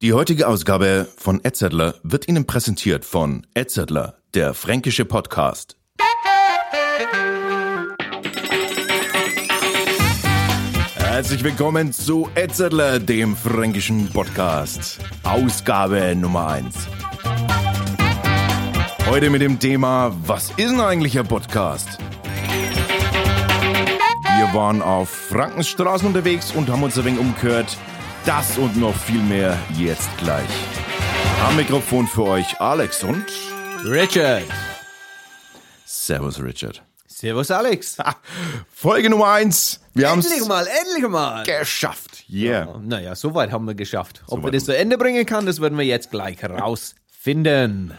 Die heutige Ausgabe von Edzettler wird Ihnen präsentiert von Edzettler, der fränkische Podcast. Herzlich willkommen zu Edzettler, dem fränkischen Podcast. Ausgabe Nummer 1. Heute mit dem Thema, was ist denn eigentlich ein Podcast? Wir waren auf Frankenstraßen unterwegs und haben uns ein wenig umgehört. Das und noch viel mehr jetzt gleich. Am Mikrofon für euch Alex und Richard. Servus Richard. Servus Alex. Folge Nummer 1. Wir haben Endlich es mal, endlich mal. geschafft. Yeah. Naja, soweit haben wir geschafft. Ob So wir das zu Ende bringen kann, das werden wir jetzt gleich rausfinden.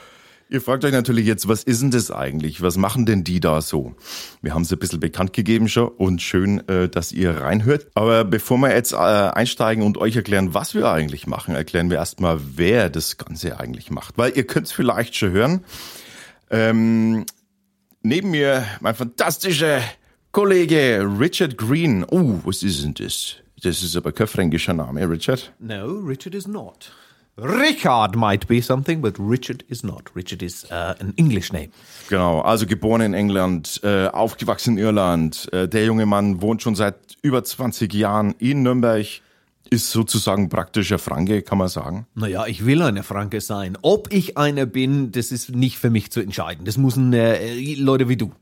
Ihr fragt euch natürlich jetzt, was ist denn das eigentlich? Was machen denn die da so? Wir haben es ein bisschen bekannt gegeben schon und schön, äh, dass ihr reinhört. Aber bevor wir jetzt äh, einsteigen und euch erklären, was wir eigentlich machen, erklären wir erstmal, wer das Ganze eigentlich macht. Weil ihr könnt es vielleicht schon hören. Ähm, neben mir mein fantastischer Kollege Richard Green. Oh, was ist denn das? Das ist aber kein fränkischer Name, Richard. No, Richard is not. Richard might be something, but Richard is not. Richard is uh, an English name. Genau, also geboren in England, äh, aufgewachsen in Irland. Äh, der junge Mann wohnt schon seit über 20 Jahren in Nürnberg, ist sozusagen praktischer Franke, kann man sagen. Naja, ich will eine Franke sein. Ob ich einer bin, das ist nicht für mich zu entscheiden. Das müssen äh, Leute wie du.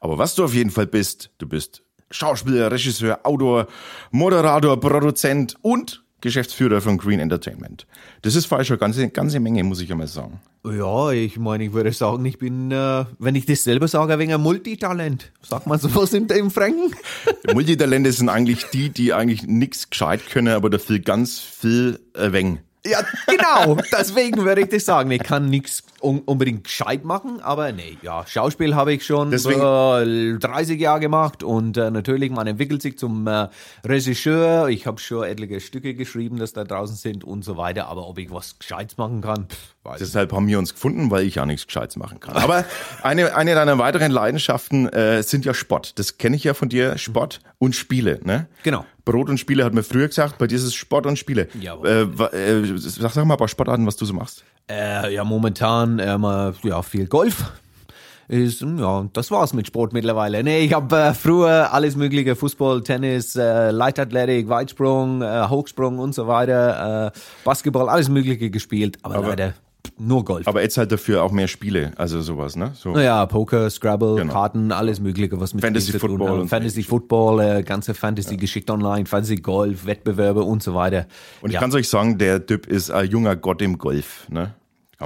Aber was du auf jeden Fall bist, du bist Schauspieler, Regisseur, Autor, Moderator, Produzent und Geschäftsführer von Green Entertainment. Das ist falsch, eine ganze, ganze Menge, muss ich einmal sagen. Ja, ich meine, ich würde sagen, ich bin, äh, wenn ich das selber sage, ein wenig ein Multitalent. Sagt man sowas im, im Franken? Multitalente sind eigentlich die, die eigentlich nichts gescheit können, aber dafür ganz viel äh, weng. Ja, genau. Deswegen würde ich das sagen. Ich kann nichts un unbedingt gescheit machen, aber nee, ja, Schauspiel habe ich schon Deswegen- äh, 30 Jahre gemacht und äh, natürlich, man entwickelt sich zum äh, Regisseur. Ich habe schon etliche Stücke geschrieben, dass da draußen sind und so weiter, aber ob ich was Gescheites machen kann, pff, weiß Deshalb haben wir uns gefunden, weil ich ja nichts Gescheites machen kann. Aber eine, eine deiner weiteren Leidenschaften äh, sind ja Sport. Das kenne ich ja von dir, Sport und Spiele. Ne? Genau. Brot und Spiele hat man früher gesagt, bei dir ist es Sport und Spiele. Jawohl. Äh, äh, sag, sag mal ein paar Sportarten, was du so machst. Äh, ja, momentan äh, mal, ja, viel Golf. Ist, hm, ja, das war's mit Sport mittlerweile. Nee, ich habe äh, früher alles mögliche, Fußball, Tennis, äh, Leichtathletik, Weitsprung, äh, Hochsprung und so weiter, äh, Basketball, alles mögliche gespielt, aber, leider nur Golf. Aber jetzt halt dafür auch mehr Spiele, also sowas, ne? So. naja, Poker, Scrabble, Genau. Karten, alles mögliche, was mit Fantasy Football und Fantasy Football, äh, ganze Fantasy-Geschichte online, Fantasy Golf, Wettbewerbe und so weiter. Und ich ja. kann euch sagen, der Typ ist ein junger Gott im Golf, ne?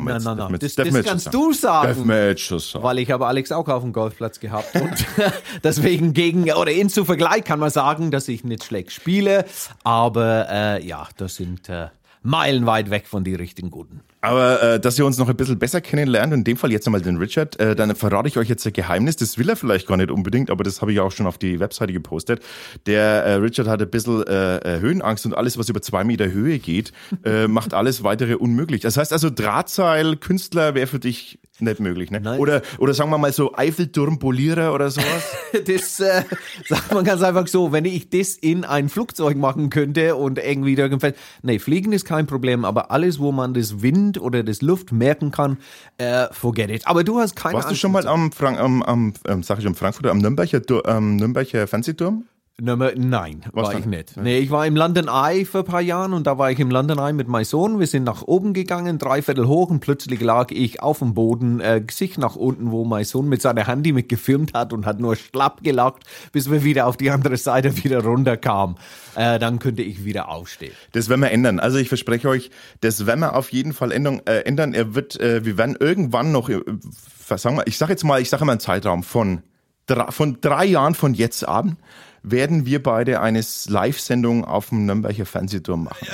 Nein, jetzt- nein, nein. Das, das jetzt kannst schon du sagen. Sagen. Weil ich habe Alex auch auf dem Golfplatz gehabt und deswegen gegen oder in zu Vergleich kann man sagen, dass ich nicht schlecht spiele, aber äh, ja, das sind äh, meilenweit weg von die richtigen Guten. Aber äh, dass ihr uns noch ein bisschen besser kennenlernt, in dem Fall jetzt einmal den Richard, äh, dann verrate ich euch jetzt ein Geheimnis. Das will er vielleicht gar nicht unbedingt, aber das habe ich auch schon auf die Webseite gepostet. Der äh, Richard hat ein bisschen äh, äh, Höhenangst und alles, was über zwei Meter Höhe geht, äh, macht alles weitere unmöglich. Das heißt also, Drahtseil, Künstler wäre für dich nicht möglich, ne? Nein. Oder, oder sagen wir mal so Eiffelturmpolierer oder sowas. Das äh, sagt man ganz einfach so, wenn ich das in ein Flugzeug machen könnte und irgendwie irgendwann, nee, fliegen ist kein Problem, aber alles, wo man das Wind oder das Luft merken kann, äh, forget it. Aber du hast keine Warst du Angst schon mal am, Frank am, am ähm, sag ich am Frankfurter, am Nürnberger, Du- am Nürnberger Fernsehturm? Nummer, nein, Was war ich dann? nicht. Nee, ich war im London Eye vor ein paar Jahren und da war ich im London Eye mit meinem Sohn. Wir sind nach oben gegangen, dreiviertel hoch und plötzlich lag ich auf dem Boden, äh, Gesicht nach unten, wo mein Sohn mit seiner Handy mit gefilmt hat und hat nur schlapp gelacht, bis wir wieder auf die andere Seite wieder runterkamen. Äh, dann könnte ich wieder aufstehen. Das werden wir ändern. Also ich verspreche euch, das werden wir auf jeden Fall ändern. Äh, ändern. Er wird, äh, wir werden irgendwann noch, äh, sagen wir, ich sage jetzt mal, ich sage mal einen Zeitraum von drei, von drei Jahren von jetzt an werden wir beide eine Live-Sendung auf dem Nürnberger Fernsehturm machen.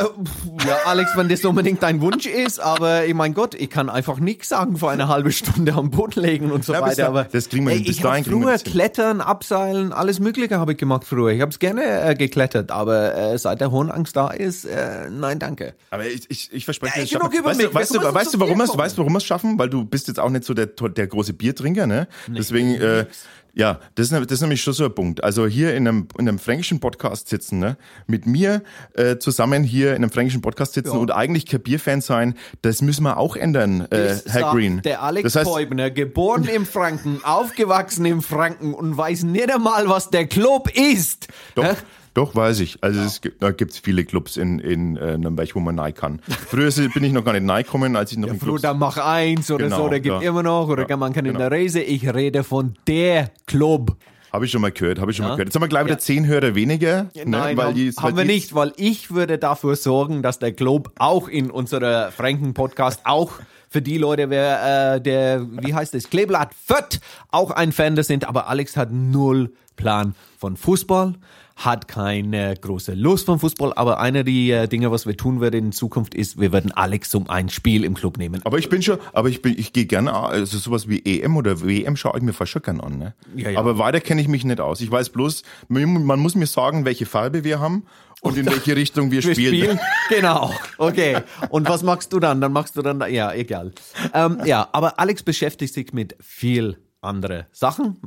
Ja, Alex, wenn das unbedingt dein Wunsch ist, aber ich mein Gott, ich kann einfach nichts sagen vor einer halben Stunde am Boden legen und so Ja, weiter. da- Aber das kriegen wir. Ey, Bis ich dahin früher. Klettern, Abseilen, alles Mögliche habe ich gemacht früher. Ich habe es gerne äh, geklettert, aber äh, seit der Höhenangst da ist, äh, nein, danke. Aber ich, ich, ich verspreche Ja, dir, ich genug über weißt, mich. du, weißt, müssen weißt, du, warum weißt du, warum wir es schaffen? Weil du bist jetzt auch nicht so der, der große Biertrinker, ne? Deswegen, äh, Ja, das ist, ne- das ist nämlich schon so ein Punkt. Also hier in einem, in einem fränkischen Podcast sitzen, ne? mit mir äh, zusammen hier in einem fränkischen Podcast sitzen Ja. und eigentlich kein Bierfan sein, das müssen wir auch ändern, äh, Herr Green. Der Alex das heißt, Teubner, geboren im Franken, aufgewachsen im Franken und weiß nicht einmal, was der Club ist. Doch? Doch weiß ich. Also es gibt, da gibt's viele Clubs in, in äh, Nürnberg, wo man rein kann. Früher bin ich noch gar nicht reingekommen, als ich noch in Flo, Clubs... dann mach eins oder Genau, so, der gibt ja. immer noch, oder Ja, man kann in genau. der Reise. Ich rede von der Club. Habe ich schon mal gehört, habe ich schon Ja. mal gehört. Jetzt haben wir gleich wieder zehn Hörer weniger. Nein, ne, weil haben, die, haben weil wir nicht, weil ich würde dafür sorgen, dass der Club auch in unserer Franken-Podcast auch für die Leute, wer äh, der, wie heißt es, Kleeblatt Fött auch ein Fan des sind, aber Alex hat null Plan von Fußball, hat keine große Lust von Fußball, aber einer der äh, Dinge, was wir tun werden in Zukunft ist, wir werden Alex zum ein Spiel im Club nehmen. Aber ich bin schon, aber ich bin, ich gehe gerne, also sowas wie EM oder WM schaue ich mir fast schon gern an, ne? Ja, ja. Aber weiter kenne ich mich nicht aus. Ich weiß bloß, man man muss mir sagen, welche Farbe wir haben und in welche Richtung wir, Wir spielen. spielen. Genau. Okay. Und was machst du dann? Dann machst du dann, ja, egal. Ähm, ja, aber Alex beschäftigt sich mit viel andere Sachen.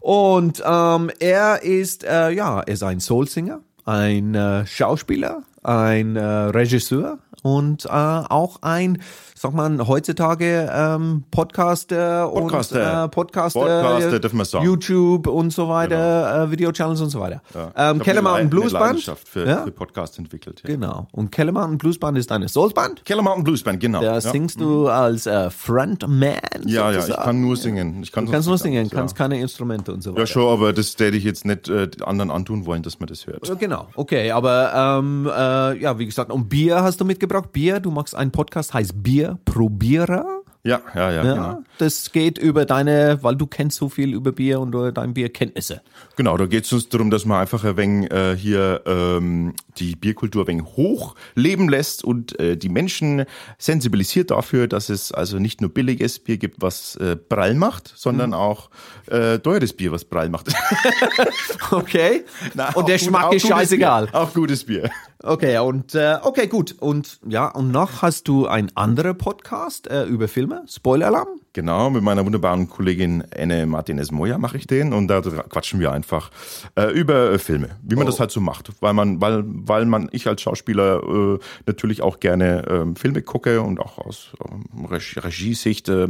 Und ähm, er ist, äh, ja, er ist ein Soulsinger, ein äh, Schauspieler, ein äh, Regisseur und äh, auch ein, sag mal, heutzutage ähm, Podcaster, Podcaster. und äh, Podcaster, Podcaster, dürfen wir sagen. YouTube und so weiter, äh, Video-Channels und so weiter. Ja. Ähm, Keller Mountain Blues Band. Für, Ja? für Podcast entwickelt. Ja. Genau. Und Keller Mountain Blues Band ist eine Soulband. Keller Mountain Blues Band, genau. Da singst du als äh, Frontman. ja, ja, ich kann nur singen. Ich kann Du kannst nur singen, kannst keine Instrumente und so weiter. Ja, schon, aber das werde ich jetzt nicht äh, anderen antun wollen, dass man das hört. Ja, Genau, okay, aber ähm, äh, ja, wie gesagt, und Bier hast du mitgebracht. Bier, du machst einen Podcast, heißt Bier Probierer. Ja, ja, ja, Ja, genau. das geht über deine, weil du kennst so viel über Bier und über deine Bierkenntnisse. Genau, da geht es uns darum, dass man einfach ein wenig äh, hier ähm, die Bierkultur ein wenig hochleben lässt und äh, die Menschen sensibilisiert dafür, dass es also nicht nur billiges Bier gibt, was äh, prall macht, sondern Mhm. auch äh, teures Bier, was prall macht. Okay. Na, und der Geschmack auch ist scheißegal. Bier. Auch gutes Bier. Okay, und äh, okay, gut. Und ja, und noch hast du ein anderer Podcast äh, über Filme, Spoiler-Alarm. Genau, mit meiner wunderbaren Kollegin Anne Martinez Moya mache ich den und da quatschen wir einfach äh, über äh, Filme, wie man Oh. das halt so macht, weil man, weil, weil man, ich als Schauspieler äh, natürlich auch gerne ähm, Filme gucke und auch aus ähm, Regie- Regiesicht, äh,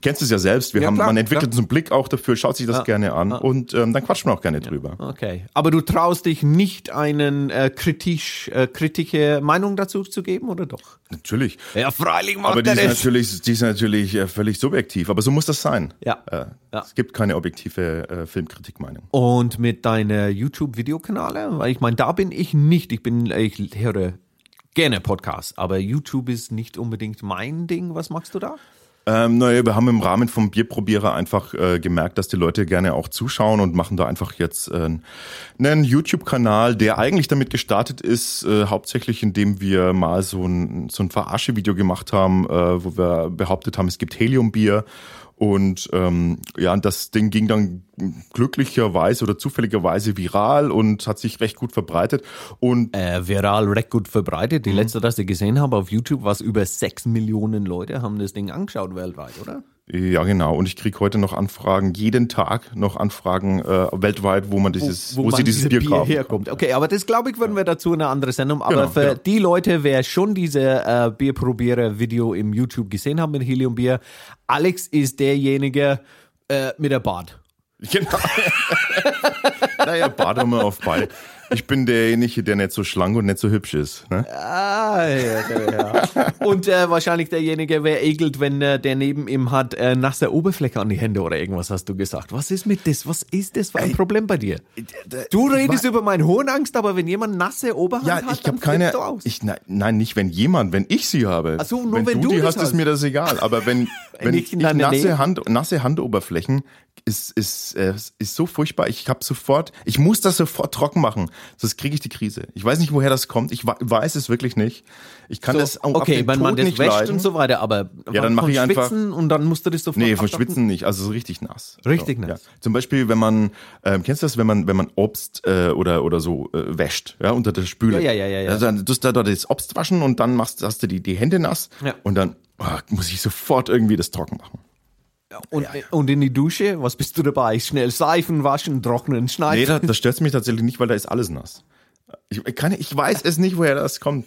kennst es ja selbst, wir Ja, haben, klar, man entwickelt klar. so einen Blick auch dafür, schaut sich das gerne an und ähm, dann quatschen wir auch gerne drüber. Okay. Aber du traust dich nicht einen äh, kritisch, äh, kritische Meinung dazu zu geben, oder doch? Natürlich. Ja, freilich macht Aber die ist natürlich, die ist natürlich äh, völlig subjektiv, aber so muss das sein. Ja. Äh, Ja. Es gibt keine objektive äh, Filmkritikmeinung. Und mit deiner YouTube-Videokanäle, weil ich meine, da bin ich nicht. Ich bin, ich höre gerne Podcasts, aber YouTube ist nicht unbedingt mein Ding. Was machst du da? Ähm, naja, wir haben im Rahmen vom Bierprobierer einfach äh, gemerkt, dass die Leute gerne auch zuschauen und machen da einfach jetzt äh, einen YouTube-Kanal, der eigentlich damit gestartet ist, äh, hauptsächlich indem wir mal so ein, so ein Verarsche-Video gemacht haben, äh, wo wir behauptet haben, es gibt Heliumbier. Und ähm, ja, und das Ding ging dann glücklicherweise oder zufälligerweise viral und hat sich recht gut verbreitet. Und Äh, viral recht gut verbreitet. Die Mhm. letzte, das ich gesehen habe auf YouTube, was über sechs Millionen Leute haben das Ding angeschaut weltweit, oder? Ja, genau. Und ich krieg heute noch Anfragen, jeden Tag noch Anfragen äh, weltweit, wo man dieses, wo, sie man dieses diese Bier, kaufen. herkommt. Okay, aber das glaube ich, würden wir dazu in eine andere Sendung. Aber Genau, für genau. die Leute, wer schon diese äh, Bierprobierer-Video im YouTube gesehen hat mit Heliumbier, Alex ist derjenige äh, mit der Bart. Genau. naja, Bart haben wir auf beide. Ich bin derjenige, der nicht so schlank und nicht so hübsch ist. Ne? Ah, ja, ja, ja. Und äh, wahrscheinlich derjenige, wer ekelt, wenn äh, der neben ihm hat äh, nasse Oberfläche an die Hände oder irgendwas, hast du gesagt. Was ist mit das? Was ist das für ein Problem bei dir? Du redest über meine Hohenangst, aber wenn jemand nasse Oberhand Ja, hat, ich dann keine. du aus. Ich, nein, nein, nicht wenn jemand, wenn ich sie habe. Ach so, nur wenn, wenn du du die das hast, ist hast. mir das egal. Aber wenn, wenn ich deiner nasse. Hand, nasse Handoberflächen ist, ist, äh, ist so furchtbar. Ich habe sofort, ich muss das sofort trocken machen, sonst kriege ich die Krise. Ich weiß nicht, woher das kommt. Ich weiß es wirklich nicht. Ich kann das auf okay, den wenn man Tod das nicht wäscht leiden. und so weiter, aber Ja, dann mache von ich einfach- Schwitzen und dann musst du das sofort Nee, vom abdampfen. Schwitzen nicht, also so richtig nass. Richtig so, nass. Ja. Zum Beispiel, wenn man, ähm, kennst du das, wenn man, wenn man Obst äh, oder oder so äh, wäscht, ja, unter der Spüle. Ja, ja, ja, ja, ja. Also, dann tust du da das Obst waschen und dann machst, hast du die, die Hände nass Ja. und dann oh, muss ich sofort irgendwie das trocken machen. Und, und in die Dusche, was bist du dabei? Schnell Seifen waschen, trocknen, Nee, schneiden. da, das stört mich tatsächlich nicht, weil da ist alles nass. Ich, kann, ich weiß es nicht, woher das kommt.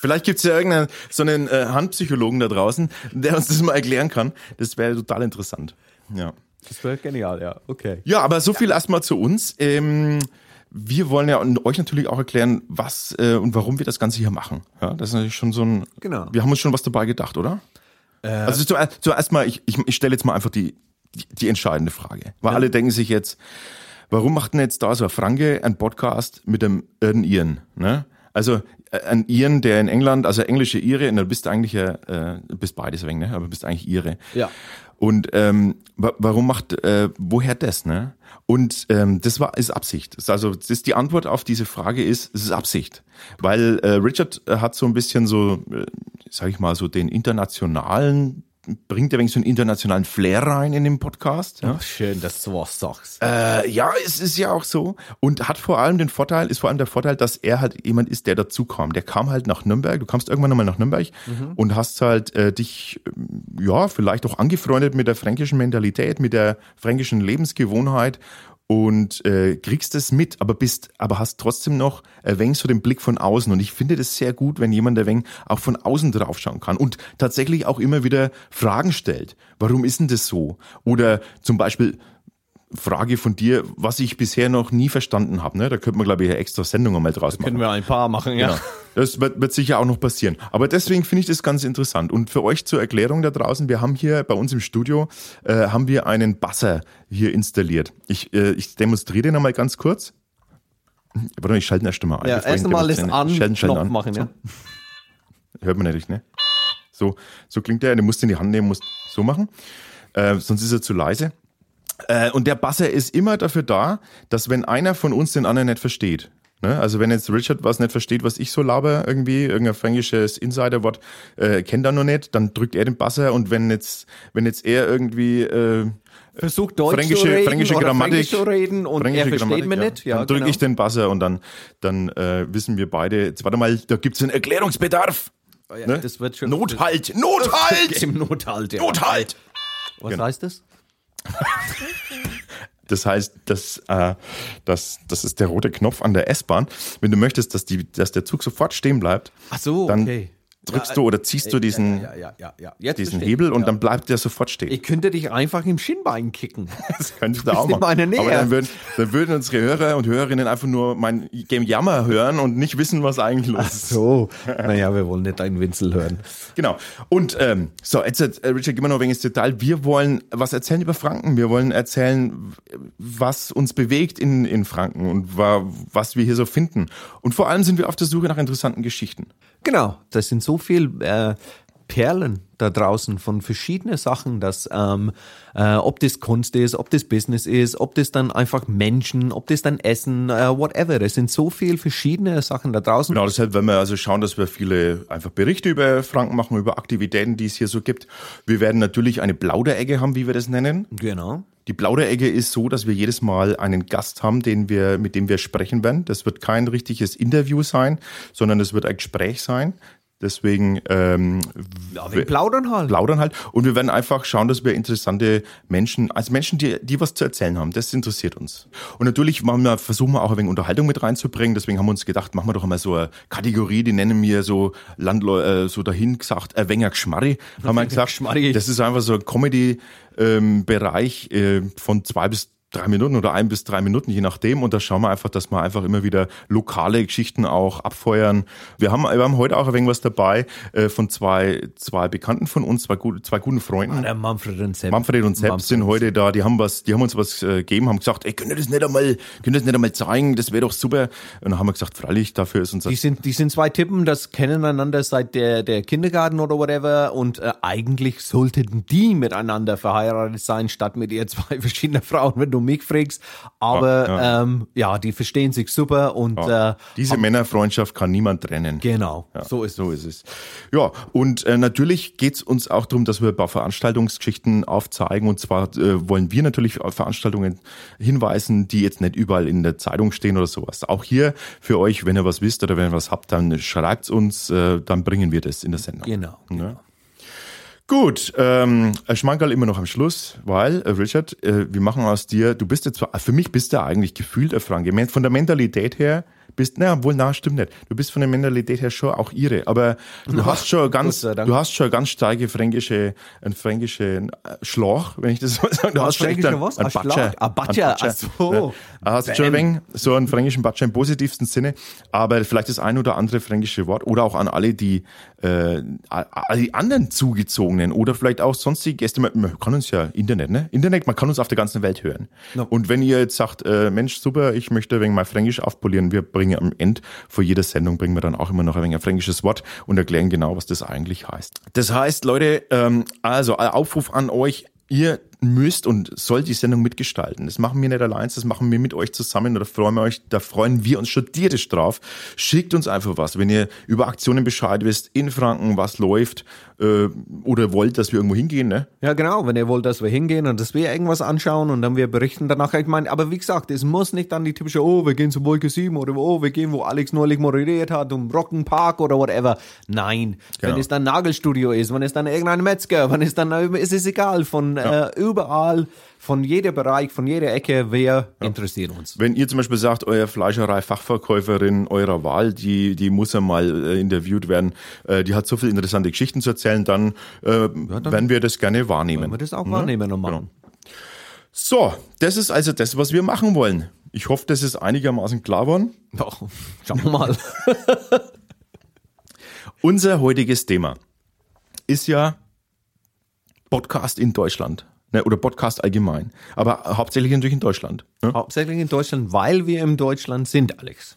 Vielleicht gibt's ja irgendeinen so einen äh, Handpsychologen da draußen, der uns das mal erklären kann. Das wäre total interessant. Ja. Das wäre genial, ja. Okay. Ja, aber so viel erstmal zu uns. Ähm, wir wollen ja euch natürlich auch erklären, was äh, und warum wir das Ganze hier machen. Ja, das ist natürlich schon so ein. Genau. Wir haben uns schon was dabei gedacht, oder? Also zuerst, zuerst mal, ich, ich, ich stelle jetzt mal einfach die, die, die entscheidende Frage. Weil alle denken sich jetzt, warum macht denn jetzt da so ein Franke einen Podcast mit dem irgendeinen Iren? Ne? Also äh, ein Iren, der in England, also englische Ire, und du bist eigentlich ja, äh, bist beides wegen, ne? Aber bist eigentlich Ire. Ja. Und ähm, wa warum macht, äh, woher das, ne? Und ähm, das war ist Absicht. Also das ist die Antwort auf diese Frage ist, es ist Absicht, weil äh, Richard äh, hat so ein bisschen so, äh, sag ich mal, so den internationalen bringt er wenig so einen internationalen Flair rein in den Podcast. Ja? Ach, schön, dass du was sagst. Äh, ja, es ist ja auch so. Und hat vor allem den Vorteil, ist vor allem der Vorteil, dass er halt jemand ist, der dazu kam. Der kam halt nach Nürnberg. Du kamst irgendwann einmal nach Nürnberg und hast halt äh, dich, ähm, ja, vielleicht auch angefreundet mit der fränkischen Mentalität, mit der fränkischen Lebensgewohnheit und äh, kriegst es mit, aber bist, aber hast trotzdem noch ein wenig so den Blick von außen. Und ich finde das sehr gut, wenn jemand ein wenig auch von außen draufschauen kann und tatsächlich auch immer wieder Fragen stellt. Warum ist denn das so? Oder zum Beispiel, Frage von dir, was ich bisher noch nie verstanden habe. Ne? Da könnte man, glaube ich, eine extra Sendung einmal draus machen. Können wir ein paar machen, ja. Genau. Das wird, wird sicher auch noch passieren. Aber deswegen finde ich das ganz interessant. Und für euch zur Erklärung da draußen, wir haben hier bei uns im Studio, äh, haben wir einen Buzzer hier installiert. Ich, äh, ich demonstriere den einmal ganz kurz. Warte mal, ich schalte ihn erst mal ein. Ja, erst einmal das demonstriere. Schalten, schalten an. machen, ja. Hört man natürlich, ne? So, so klingt der. Du musst ihn in die Hand nehmen, musst so machen. Äh, sonst ist er zu leise. Äh, und der Basser ist immer dafür da, dass wenn einer von uns den anderen nicht versteht, ne? also wenn jetzt Richard was nicht versteht, was ich so laber, irgendwie, irgendein fränkisches Insiderwort, äh, kennt er noch nicht, dann drückt er den Basser und wenn jetzt, wenn jetzt er irgendwie, äh, Versucht Deutsch fränkische, zu reden fränkische Grammatik, Fränkisch zu reden und er fränkische versteht Grammatik, mich ja. nicht. Ja, dann drücke genau. ich den Basser und dann, dann äh, wissen wir beide, jetzt warte mal, da gibt's einen Erklärungsbedarf. Ja, ne? Das wird schon. Nothalt, Nothalt! Im Nothalt, ja. Nothalt! Was Genau. heißt das? Das heißt, das, äh, das, das ist der rote Knopf an der S-Bahn. Wenn du möchtest, dass, die, dass der Zug sofort stehen bleibt, Ach so, dann okay. Drückst Ja, du oder ziehst du diesen, Ja, diesen Hebel und dann bleibt der sofort stehen. Ich könnte dich einfach im Schienbein kicken. Das könnte ich da auch machen. Aber dann würden, dann würden unsere Hörer und Hörerinnen einfach nur mein Game Jammer hören und nicht wissen, was eigentlich los ist. So. Naja, wir wollen nicht deinen Winzel hören. Genau. Und ähm, so, jetzt, äh, Richard, gehen wir noch ein wenig ins Detail. Wir wollen was erzählen über Franken. Wir wollen erzählen, was uns bewegt in, in Franken und wa, was wir hier so finden. Und vor allem sind wir auf der Suche nach interessanten Geschichten. Genau, das sind so viel äh, Perlen da draußen von verschiedenen Sachen, dass ähm, äh, ob das Kunst ist, ob das Business ist, ob das dann einfach Menschen, ob das dann Essen, äh, whatever. Es sind so viel verschiedene Sachen da draußen. Genau, deshalb werden wir also schauen, dass wir viele einfach Berichte über Franken machen, über Aktivitäten, die es hier so gibt. Wir werden natürlich eine Plauderecke haben, wie wir das nennen. Genau. Die Plauderecke ist so, dass wir jedes Mal einen Gast haben, den wir, mit dem wir sprechen werden. Das wird kein richtiges Interview sein, sondern es wird ein Gespräch sein. Deswegen ähm, Ja, wir plaudern halt. plaudern halt. Und wir werden einfach schauen, dass wir interessante Menschen, also Menschen, die, die was zu erzählen haben, das interessiert uns. Und natürlich machen wir, versuchen wir auch ein wenig Unterhaltung mit reinzubringen. Deswegen haben wir uns gedacht, machen wir doch einmal so eine Kategorie, die nennen wir so Landleu äh, so dahin gesagt, ein wenig Geschmarri, haben wir gesagt. Geschmarri. Das ist einfach so ein Comedy-Bereich äh, von zwei bis drei Minuten oder ein bis drei Minuten, je nachdem. Und da schauen wir einfach, dass wir einfach immer wieder lokale Geschichten auch abfeuern. Wir haben, wir haben heute auch ein wenig was dabei äh, von zwei, zwei Bekannten von uns, zwei, gut, zwei guten Freunden. Der Manfred und Sepp. Manfred und Sepp Manfred sind heute da, die haben was, die haben uns was äh, gegeben, haben gesagt, ey, könnt ihr das nicht einmal, könnt ihr das nicht einmal zeigen, das wäre doch super. Und dann haben wir gesagt, freilich, dafür ist unser Die sind, die sind zwei Typen, das kennen einander seit der, der Kindergarten oder whatever und äh, eigentlich sollten die miteinander verheiratet sein, statt mit ihr zwei verschiedene Frauen, wenn du mich fragst. Aber Ja, ja, Ähm, ja die verstehen sich super und äh, Diese Männerfreundschaft kann niemand trennen. genau, so ist so ist es. Ja, und äh, natürlich geht's uns auch darum, dass wir ein paar Veranstaltungsgeschichten aufzeigen. Und zwar äh, wollen wir natürlich auf Veranstaltungen hinweisen, die jetzt nicht überall in der Zeitung stehen oder sowas. Auch hier für euch, wenn ihr was wisst oder wenn ihr was habt, dann schreibt's uns, äh, dann bringen wir das in der Sendung. Genau. Ja. Gut, ähm, Schmankerl immer noch am Schluss, weil, äh, Richard, äh, wir machen aus dir, du bist jetzt, für mich bist du eigentlich gefühlt ein Franke. Von der Mentalität her bist, na, wohl, na, stimmt nicht. Du bist von der Mentalität her schon auch ihre, aber du hast schon ganz, du hast schon ganz starke fränkische, ein fränkischen äh, Schlag, wenn ich das so sagen. Du Was, hast schon echt fränkischer was? ein Ein Batscher. Ah, Batscher, Ein ach so. Ja. Hast schon ein wenig so einen fränkischen Batscher im positivsten Sinne, aber vielleicht das ein oder andere fränkische Wort oder auch an alle, die, äh, die anderen Zugezogenen oder vielleicht auch sonstige Gäste. Man, kann uns ja Internet, ne? Internet, man kann uns auf der ganzen Welt hören. Ja. Und wenn ihr jetzt sagt, äh, Mensch, super, ich möchte wegen mal Fränkisch aufpolieren, wir bringen am Ende vor jeder Sendung bringen wir dann auch immer noch ein wenig ein fränkisches Wort und erklären genau, was das eigentlich heißt. Das heißt, Leute, ähm, also Aufruf an euch, ihr müsst und sollt die Sendung mitgestalten. Das machen wir nicht allein, das machen wir mit euch zusammen. Da freuen wir euch, da freuen wir uns schon tierisch drauf. Schickt uns einfach was, wenn ihr über Aktionen Bescheid wisst, in Franken was läuft äh, oder wollt, dass wir irgendwo hingehen. Ne? Ja, genau, wenn ihr wollt, dass wir hingehen und dass wir irgendwas anschauen und dann wir berichten danach. Ich meine, aber wie gesagt, es muss nicht dann die typische, oh, wir gehen zu Wolke 7 oder oh, wir gehen, wo Alex neulich moderiert hat, um Rocken Park oder whatever. Nein, Genau. wenn es dann Nagelstudio ist, wenn es dann irgendein Metzger, wenn es dann, ist es egal, von äh, überall, von jeder Bereich, von jeder Ecke, wer interessiert uns. Wenn ihr zum Beispiel sagt, euer Fleischerei-Fachverkäuferin eurer Wahl, die, die muss ja mal äh, interviewt werden, äh, die hat so viele interessante Geschichten zu erzählen, dann, äh, werden wir das gerne wahrnehmen. Wenn wir das auch wahrnehmen und machen. So, das ist also das, was wir machen wollen. Ich hoffe, das ist einigermaßen klar geworden. Doch, schauen wir mal. Unser heutiges Thema ist ja Podcast in Deutschland. Ne, oder Podcast allgemein. Aber hauptsächlich natürlich in Deutschland. Ne? Hauptsächlich in Deutschland, weil wir in Deutschland sind, Alex.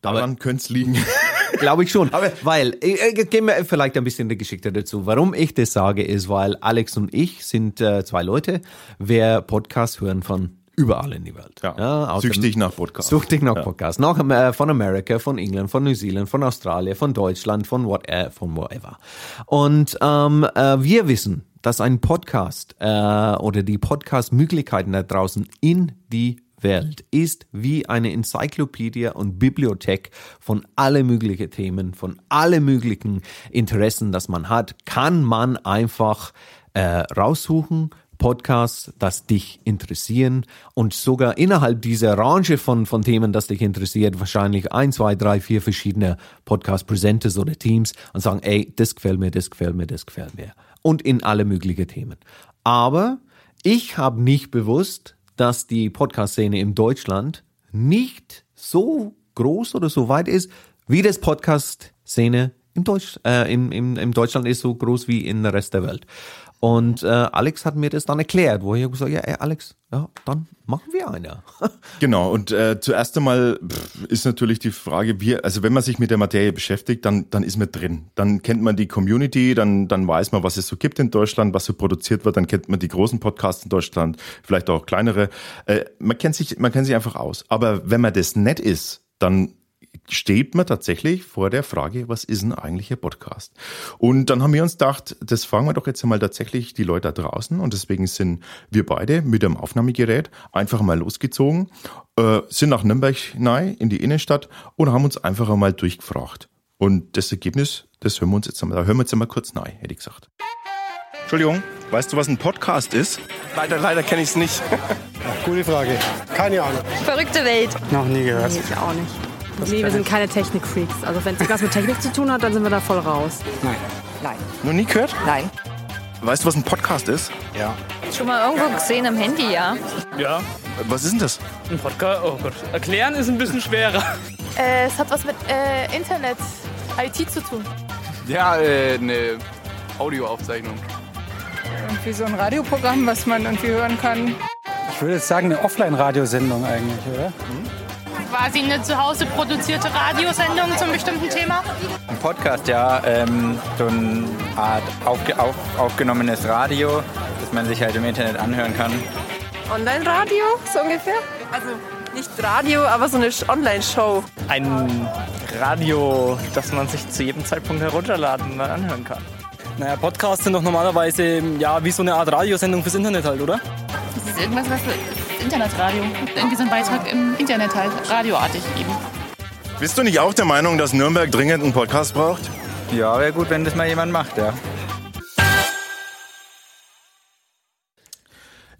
Daran könnte es liegen. Glaube ich schon. weil, äh, äh, geben wir vielleicht ein bisschen die Geschichte dazu. Warum ich das sage, ist, weil Alex und ich sind äh, zwei Leute, wer Podcasts hören von überall in die Welt. Ja, aus süchtig dem- nach Podcast. Süchtig nach Podcasts. Nach, äh, von Amerika, von England, von New Zealand, von Australien, von Deutschland, von what, äh, von whatever. Und ähm, äh, wir wissen, dass ein Podcast äh, oder die Podcast-Möglichkeiten da draußen in die Welt ist wie eine Enzyklopädie und Bibliothek von alle möglichen Themen, von alle möglichen Interessen, das man hat, kann man einfach äh, raussuchen, Podcasts, das dich interessieren und sogar innerhalb dieser Range von, von Themen, das dich interessiert, wahrscheinlich ein, zwei, drei, vier verschiedene Podcast-Presenters oder Teams und sagen, ey, das gefällt mir, das gefällt mir, das gefällt mir. Und in alle möglichen Themen. Aber ich habe nicht bewusst, dass die Podcast-Szene in Deutschland nicht so groß oder so weit ist, wie das Podcast-Szene im, Deutsch, äh, im, im, im Deutschland ist so groß wie in der Rest der Welt. Und äh, Alex hat mir das dann erklärt, wo ich gesagt ja, ey, Alex, ja, dann machen wir eine. Genau, und äh, zuerst einmal ist natürlich die Frage, wie, also wenn man sich mit der Materie beschäftigt, dann, dann ist man drin. Dann kennt man die Community, dann, dann weiß man, was es so gibt in Deutschland, was so produziert wird, dann kennt man die großen Podcasts in Deutschland, vielleicht auch kleinere. Äh, man kennt sich, man kennt sich einfach aus. Aber wenn man das nett ist, dann steht man tatsächlich vor der Frage, was ist denn eigentlich ein Podcast? Und dann haben wir uns gedacht, das fragen wir doch jetzt einmal tatsächlich die Leute da draußen und deswegen sind wir beide mit dem Aufnahmegerät einfach mal losgezogen, äh, sind nach Nürnberg hinein in die Innenstadt und haben uns einfach einmal durchgefragt. Und das Ergebnis, das hören wir uns jetzt einmal, da hören wir jetzt einmal kurz rein, hätte ich gesagt. Entschuldigung, weißt du, was ein Podcast ist? Leider, leider kenne ich es nicht. Gute Frage. Keine Ahnung. Verrückte Welt. Noch nie gehört. Nee, ich auch nicht. Nee, wir sind keine Technik-Freaks. Also wenn es was mit Technik zu tun hat, dann sind wir da voll raus. Nein. Nein. Noch nie gehört? Nein. Weißt du, was ein Podcast ist? Ja. Schon mal irgendwo gesehen im Handy, ja. Ja, Was ist denn das? ein Podcast, oh Gott. Erklären ist ein bisschen schwerer. Äh, es hat was mit äh, Internet, IT zu tun. Ja, äh, eine Audioaufzeichnung. Irgendwie so ein Radioprogramm, was man irgendwie hören kann. Ich würde jetzt sagen, eine Offline-Radiosendung eigentlich, oder? Quasi eine zu Hause produzierte Radiosendung zum bestimmten Thema. Ein Podcast, ja, ähm, so eine Art aufge auf aufgenommenes Radio, das man sich halt im Internet anhören kann. Online-Radio, so ungefähr? Also nicht Radio, aber so eine Online-Show. Ein Radio, das man sich zu jedem Zeitpunkt herunterladen und dann anhören kann. Naja, Podcasts sind doch normalerweise ja wie so eine Art Radiosendung fürs Internet halt, oder? Das ist irgendwas, was Internetradio. Irgendwie so ein Beitrag im Internet halt, radioartig eben. Bist du nicht auch der Meinung, dass Nürnberg dringend einen Podcast braucht? Ja, wäre gut, wenn das mal jemand macht, ja.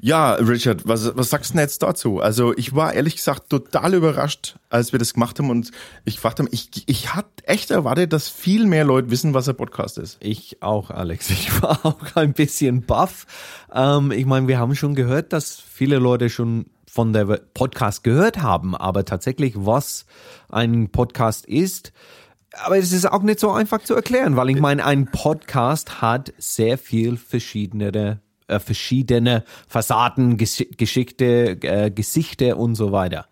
Ja, Richard, was, was sagst du denn jetzt dazu? Also ich war ehrlich gesagt total überrascht, als wir das gemacht haben und ich fragte mich, ich, ich hatte echt erwartet, dass viel mehr Leute wissen, was ein Podcast ist. Ich auch, Alex. Ich war auch ein bisschen baff. Ähm, ich meine, wir haben schon gehört, dass viele Leute schon von der Podcast gehört haben, aber tatsächlich, was ein Podcast ist, aber es ist auch nicht so einfach zu erklären, weil ich meine, ein Podcast hat sehr viel verschiedene äh, verschiedene Fassaden, Gesch Geschichte, äh, Gesichter und so weiter.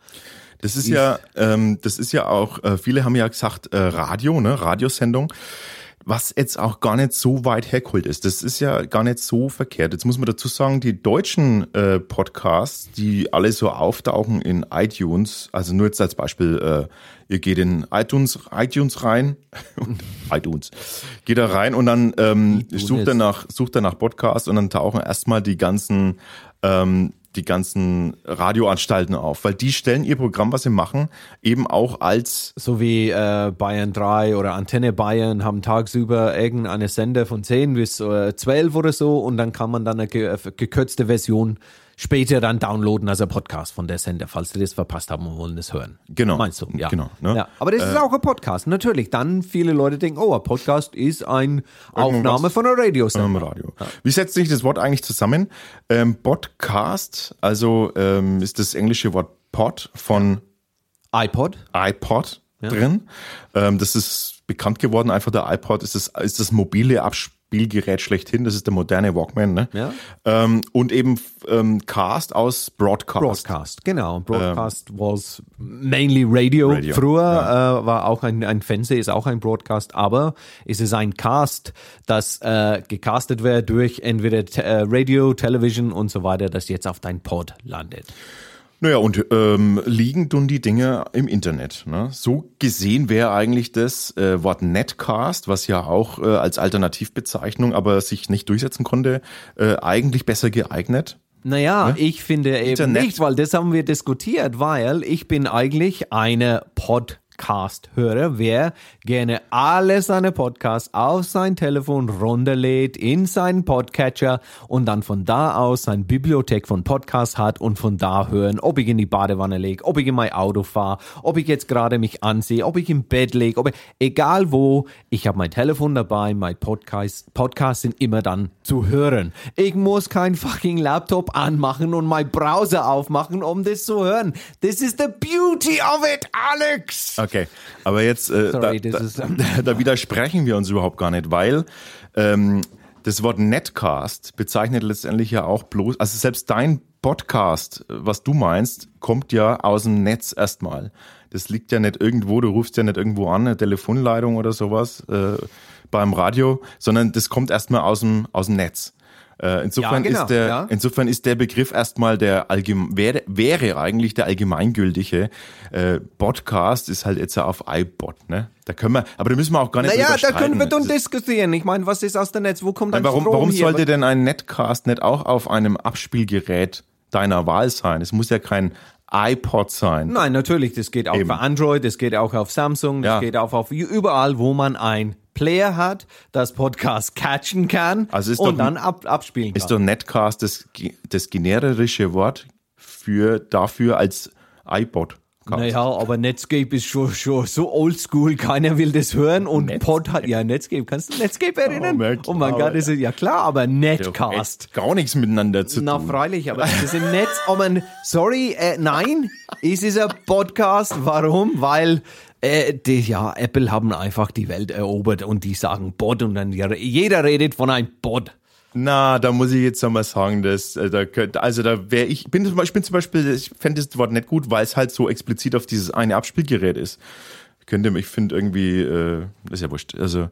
Das ist ja, ähm, das ist ja auch, äh, viele haben ja gesagt, äh, Radio, ne, Radiosendung was jetzt auch gar nicht so weit hergeholt ist. Das ist ja gar nicht so verkehrt. Jetzt muss man dazu sagen, die deutschen äh, Podcasts, die alle so auftauchen in iTunes, also nur jetzt als Beispiel, äh, ihr geht in iTunes, iTunes rein, iTunes, geht da rein und dann ähm, sucht er nach, sucht er nach Podcast und dann tauchen erstmal die ganzen ähm, die ganzen Radioanstalten auf, weil die stellen ihr Programm, was sie machen, eben auch als so wie äh, Bayern 3 oder Antenne Bayern haben tagsüber irgendeine Sender von 10 bis äh, 12 oder so und dann kann man dann eine ge gekürzte Version später dann downloaden als ein Podcast von der Sender, falls Sie das verpasst haben und wollen das hören. Genau. Meinst du? Ja. Genau. Ne? Ja. Aber das ist Äh, auch ein Podcast, natürlich. Dann viele Leute denken, oh, ein Podcast ist eine Aufnahme von einer Radiosendung. Vom Radio. Wie setzt sich das Wort eigentlich zusammen? Ähm, Podcast, also ähm, ist das englische Wort Pod von iPod, iPod Ja. drin. Ähm, das ist bekannt geworden. Einfach der iPod ist das, ist das mobile Abspielgerät schlechthin. Das ist der moderne Walkman. Ne? Ja. Ähm, und eben ähm, Cast aus Broadcast. Broadcast, genau. Broadcast was mainly Radio. Radio, Früher äh, war auch ein, ein Fernseher, ist auch ein Broadcast, aber es ist ein Cast, das äh, gecastet wird durch entweder äh, Radio, Television und so weiter, das jetzt auf dein Pod landet. Naja, und ähm, liegen tun die Dinge im Internet. Ne? So gesehen wäre eigentlich das äh, Wort Netcast, was ja auch äh, als Alternativbezeichnung aber sich nicht durchsetzen konnte, äh, eigentlich besser geeignet. Naja, ich finde eben Internet. nicht, weil das haben wir diskutiert, weil ich bin eigentlich eine Podcast-Hörer, wer gerne alle seine Podcasts auf sein Telefon runterlädt, in seinen Podcatcher und dann von da aus sein Bibliothek von Podcasts hat und von da hören, ob ich in die Badewanne lege, ob ich in mein Auto fahre, ob ich jetzt gerade mich ansehe, ob ich im Bett lege, ob ich, egal wo, ich habe mein Telefon dabei, mein Podcast, Podcasts sind immer dann zu hören. Ich muss kein fucking Laptop anmachen und mein Browser aufmachen, um das zu hören. This is the beauty of it, Alex! Okay, aber jetzt äh, Sorry, da, da, da widersprechen wir uns überhaupt gar nicht, weil ähm, das Wort Netcast bezeichnet letztendlich ja auch bloß, also selbst dein Podcast, was du meinst, kommt ja aus dem Netz erstmal. Das liegt ja nicht irgendwo, du rufst ja nicht irgendwo an, eine Telefonleitung oder sowas äh, beim Radio, sondern das kommt erstmal aus dem, aus dem Netz. Äh, insofern, Ja, genau, ist der, ja. insofern ist der Begriff erstmal der allgeme wäre, wäre eigentlich der allgemeingültige. Äh, Podcast ist halt jetzt auf iBot, ne? Da können wir, aber da müssen wir auch gar nicht Naja, da können wir dann diskutieren. Ich meine, was ist aus dem Netz? Wo kommt Nein, warum, Strom warum hier? sollte denn ein Netcast nicht auch auf einem Abspielgerät deiner Wahl sein? Es muss ja kein iPod sein. Nein, natürlich, das geht auch Eben. für Android, das geht auch auf Samsung, das Ja. geht auch auf überall, wo man ein Player hat, das Podcast catchen kann Also ist und doch- dann ab, abspielen kann. Ist doch Netcast das, das generische Wort für dafür als iPod? Naja, aber Netscape ist schon, schon so oldschool, keiner will das hören und Pod hat, ja, Netscape, kannst du Netscape erinnern? na Oh, mein klar, Gott, das ist, ja klar, aber Netcast. Hat gar nichts miteinander zu Na, tun. freilich, aber das ist im Netz. Aber sorry, äh, nein, es ist ein Podcast. Warum? Weil äh, die, ja, Apple haben einfach die Welt erobert und die sagen Bot und dann ja, jeder redet von einem Bot. Na, da muss ich jetzt einmal sagen, dass äh, da könnte, also da wäre ich, bin zum Beispiel, ich bin zum Beispiel, ich fände das Wort nicht gut, weil es halt so explizit auf dieses eine Abspielgerät ist. Könnte, ich finde irgendwie, äh, ist ja wurscht. Also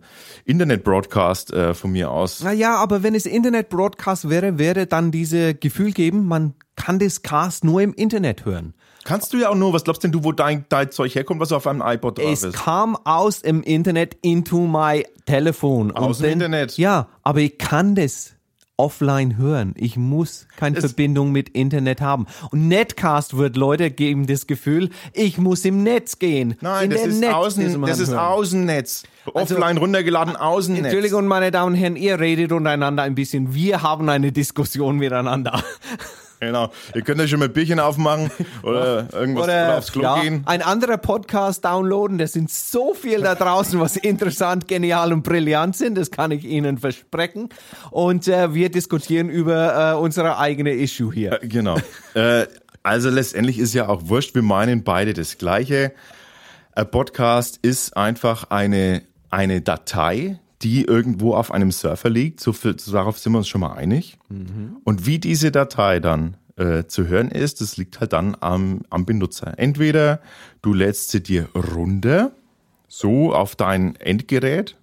Internet-Broadcast äh, von mir aus. Naja, aber wenn es Internet-Broadcast wäre, wäre dann diese Gefühl geben, man kann das Cast nur im Internet hören. Kannst du ja auch nur, was glaubst denn du, wo dein, dein Zeug herkommt, was auf einem iPod drauf Es ist? kam aus dem Internet into my Telefon. Aus dem Internet? Ja, aber ich kann das offline hören. Ich muss keine Verbindung mit Internet haben. Und Netcast wird Leute geben das Gefühl, ich muss im Netz gehen. Nein, In das ist, Netz Außen, das ist hören. Außennetz. Also- Offline runtergeladen, Außennetz. Entschuldigung, meine Damen und Herren, ihr redet untereinander ein bisschen. Wir haben eine Diskussion miteinander. Genau. Ihr könnt euch schon mal ein Bierchen aufmachen oder irgendwas oder, aufs Klo ja, gehen. ein anderer Podcast downloaden. Da sind so viel da draußen, was interessant, genial und brillant sind. Das kann ich Ihnen versprechen. Und äh, wir diskutieren über äh, unsere eigene Issue hier. Äh, Genau. äh, also letztendlich ist ja auch wurscht, wir meinen beide das Gleiche. Ein Podcast ist einfach eine, eine Datei, die irgendwo auf einem Server liegt. So viel, so darauf sind wir uns schon mal einig. Und wie diese Datei dann äh, zu hören ist, das liegt halt dann am, am Benutzer. Entweder du lädst sie dir runter, so auf dein Endgerät,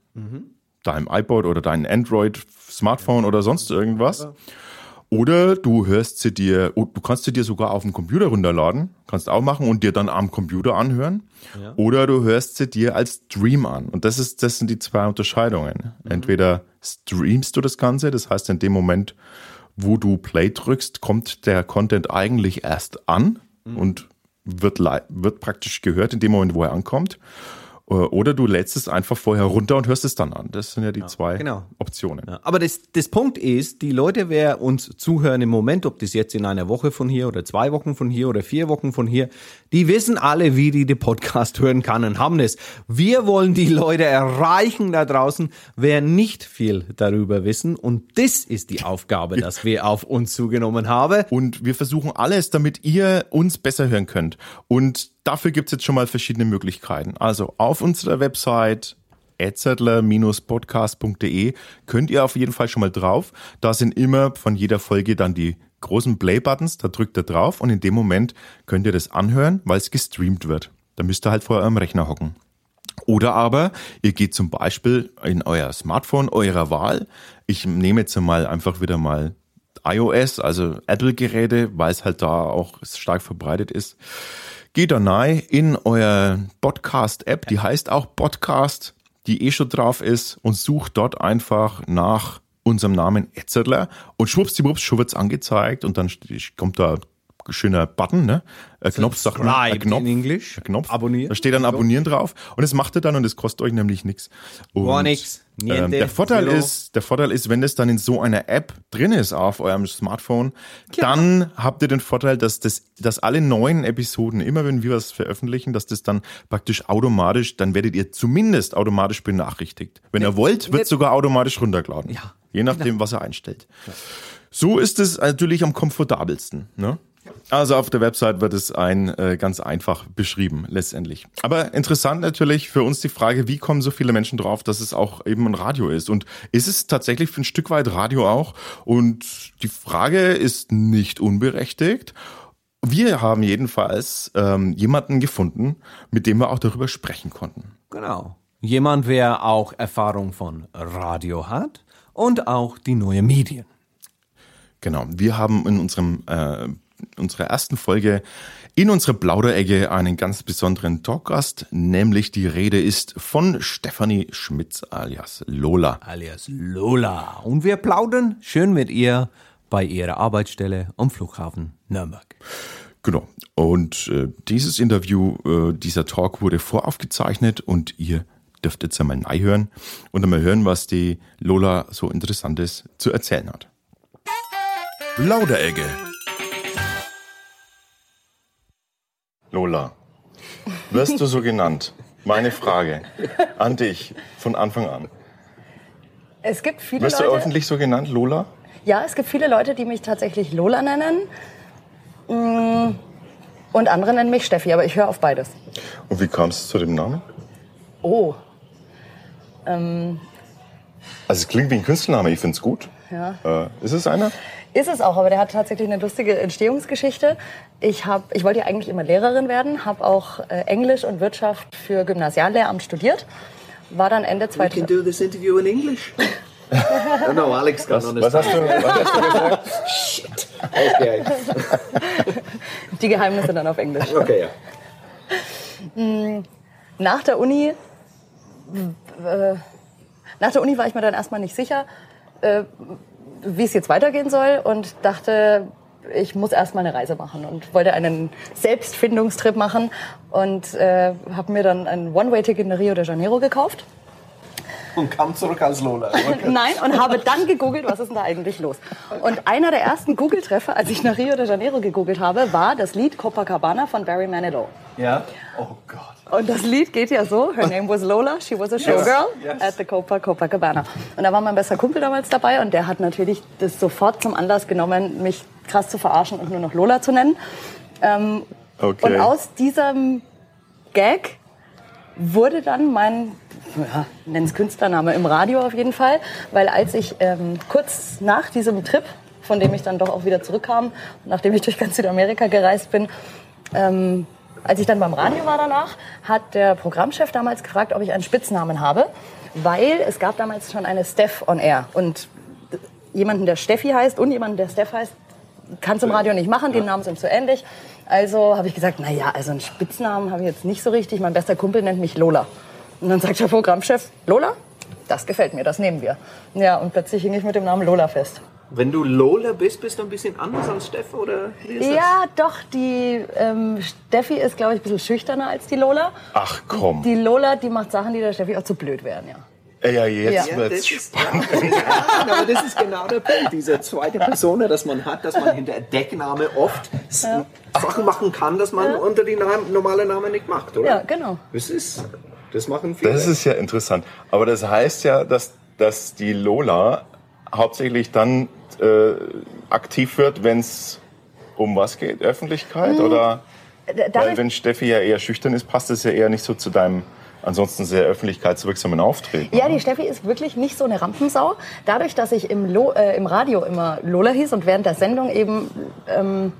deinem iPod oder dein Android-Smartphone oder sonst irgendwas. Oder du hörst sie dir, oh, du kannst sie dir sogar auf dem Computer runterladen, kannst auch machen und dir dann am Computer anhören. Oder du hörst sie dir als Stream an. Und das ist, das sind die zwei Unterscheidungen. Entweder streamst du das Ganze, das heißt in dem Moment, wo du Play drückst, kommt der Content eigentlich erst an und wird, wird praktisch gehört in dem Moment, wo er ankommt. Äh, Oder du lädst es einfach vorher runter und hörst es dann an. Das sind ja die zwei genau. Optionen. Ja, aber das, das Punkt ist, die Leute, wer uns zuhören im Moment, ob das jetzt in einer Woche von hier oder zwei Wochen von hier oder vier Wochen von hier, die wissen alle, wie die den Podcast hören kann und haben das. Wir wollen die Leute erreichen da draußen, wer nicht viel darüber wissen. Und das ist die Aufgabe, dass wir auf uns zugenommen haben. Und wir versuchen alles, damit ihr uns besser hören könnt. Und dafür gibt's jetzt schon mal verschiedene Möglichkeiten. Also auf unserer Website etzertler-podcast.de könnt ihr auf jeden Fall schon mal drauf. Da sind immer von jeder Folge dann die großen Play-Buttons, da drückt ihr drauf und in dem Moment könnt ihr das anhören, weil es gestreamt wird. Da müsst ihr halt vor eurem Rechner hocken. Oder aber ihr geht zum Beispiel in euer Smartphone eurer Wahl. Ich nehme jetzt mal einfach wieder mal iOS, also Apple-Geräte, weil es halt da auch stark verbreitet ist. Geht da rein in euer Podcast-App, die heißt auch Podcast, die eh schon drauf ist und sucht dort einfach nach unserem Namen Etzertler und schwuppsdiwupps, schon wird's angezeigt und dann kommt da schöner Button, ne? Ein Knopf, sagt man, ein Knopf, in Englisch. ein Knopf. Abonnieren. Da steht dann Abonnieren drauf und das macht ihr dann und das kostet euch nämlich nichts. Gar. Niente. Ähm, der Vorteil Zero. ist, der Vorteil ist, wenn das dann in so einer App drin ist auf eurem Smartphone, dann habt ihr den Vorteil, dass das, dass alle neuen Episoden, immer wenn wir was veröffentlichen, dass das dann praktisch automatisch, dann werdet ihr zumindest automatisch benachrichtigt. Wenn ihr wollt, wird sogar automatisch runtergeladen. Ja. Je nachdem, was er einstellt. So ist es natürlich am komfortabelsten. Ne? Also auf der Website wird es ein äh, ganz einfach beschrieben letztendlich. Aber interessant natürlich für uns die Frage, wie kommen so viele Menschen drauf, dass es auch eben ein Radio ist? Und ist es tatsächlich für ein Stück weit Radio auch? Und die Frage ist nicht unberechtigt. Wir haben jedenfalls ähm, jemanden gefunden, mit dem wir auch darüber sprechen konnten. Genau. Jemand, wer auch Erfahrung von Radio hat und auch die neuen Medien. Genau. Wir haben in unserem äh, unserer ersten Folge in unserer Plauderecke einen ganz besonderen Talkgast, nämlich die Rede ist von Stefanie Schmitz alias Lola. Alias Lola. Und wir plaudern schön mit ihr bei ihrer Arbeitsstelle am Flughafen Nürnberg. Genau. Und äh, dieses Interview, äh, dieser Talk wurde voraufgezeichnet und ihr dürft jetzt einmal hören und einmal hören, was die Lola so Interessantes zu erzählen hat. Plauderecke. Lola, wirst du so genannt? Meine Frage an dich von Anfang an. Es gibt viele Wirst du Leute. öffentlich so genannt, Lola? Ja, es gibt viele Leute, die mich tatsächlich Lola nennen. Mm, Und andere nennen mich Steffi, aber ich höre auf beides. Und wie kam es zu dem Namen? Oh. Ähm, Also es klingt wie ein Künstlername, ich finde es gut. ja. Äh, ist es einer? Ist es auch, aber der hat tatsächlich eine lustige Entstehungsgeschichte. Ich, hab, ich wollte ja eigentlich immer Lehrerin werden, habe auch äh, Englisch und Wirtschaft für Gymnasiallehramt studiert. War dann Ende 2000. do this interview in English. no, Alex kann Was hast du, was hast du gesagt? Shit. Okay. Die Geheimnisse dann auf Englisch. Okay, ja. Mm, Nach der Uni, äh, nach der Uni war ich mir dann erstmal nicht sicher, äh, wie es jetzt weitergehen soll und dachte, ich muss erstmal eine Reise machen und wollte einen Selbstfindungstrip machen und äh, habe mir dann ein One-Way-Ticket nach Rio de Janeiro gekauft. Und kam zurück als Lola. Nein, und habe dann gegoogelt, was ist denn da eigentlich los. Und einer der ersten Google-Treffer, als ich nach Rio de Janeiro gegoogelt habe, war das Lied Copacabana von Barry Manilow. Ja? Oh Gott. Und das Lied geht ja so, her name was Lola, she was a showgirl Yes. at the Copa Copacabana. Und da war mein bester Kumpel damals dabei und der hat natürlich das sofort zum Anlass genommen, mich krass zu verarschen und nur noch Lola zu nennen. Ähm, Okay. Und aus diesem Gag wurde dann mein, ja, nenn es Künstlername im Radio auf jeden Fall, weil als ich ähm, kurz nach diesem Trip, von dem ich dann doch auch wieder zurückkam, nachdem ich durch ganz Südamerika gereist bin, ähm, als ich dann beim Radio war danach, hat der Programmchef damals gefragt, ob ich einen Spitznamen habe, weil es gab damals schon eine Steph on Air und jemanden, der Steffi heißt und jemanden, der Steph heißt, kann zum Radio nicht machen, die Namen sind zu ähnlich. Also habe ich gesagt, na ja, also einen Spitznamen habe ich jetzt nicht so richtig. Mein bester Kumpel nennt mich Lola. Und dann sagt der Programmchef, Lola, das gefällt mir, das nehmen wir. Ja, und plötzlich hing ich mit dem Namen Lola fest. Wenn du Lola bist, bist du ein bisschen anders als Steff, oder wie ist Ja, doch, die ähm, Steffi ist, glaube ich, ein bisschen schüchterner als die Lola. Ach komm. Die Lola, die macht Sachen, die der Steffi auch zu blöd wären, ja. Ja, jetzt Ja, wird's das ist- spannend. Ja, aber das ist genau der Punkt. Diese zweite Person, dass man hat, dass man hinter Deckname oft s- Sachen machen kann, dass man unter die Namen, normale Namen nicht macht, oder? Ja, genau. Das ist, das machen viele. Das ist ja interessant. Aber das heißt ja, dass, dass die Lola hauptsächlich dann äh, aktiv wird, wenn es um was geht? Öffentlichkeit? Hm. Oder? dadurch- Weil wenn Steffi ja eher schüchtern ist, passt es ja eher nicht so zu deinem ansonsten sehr öffentlichkeitswirksamen Auftreten. Ja, die Steffi ist wirklich nicht so eine Rampensau. Dadurch, dass ich im, Lo äh, im Radio immer Lola hieß und während der Sendung eben, ähm,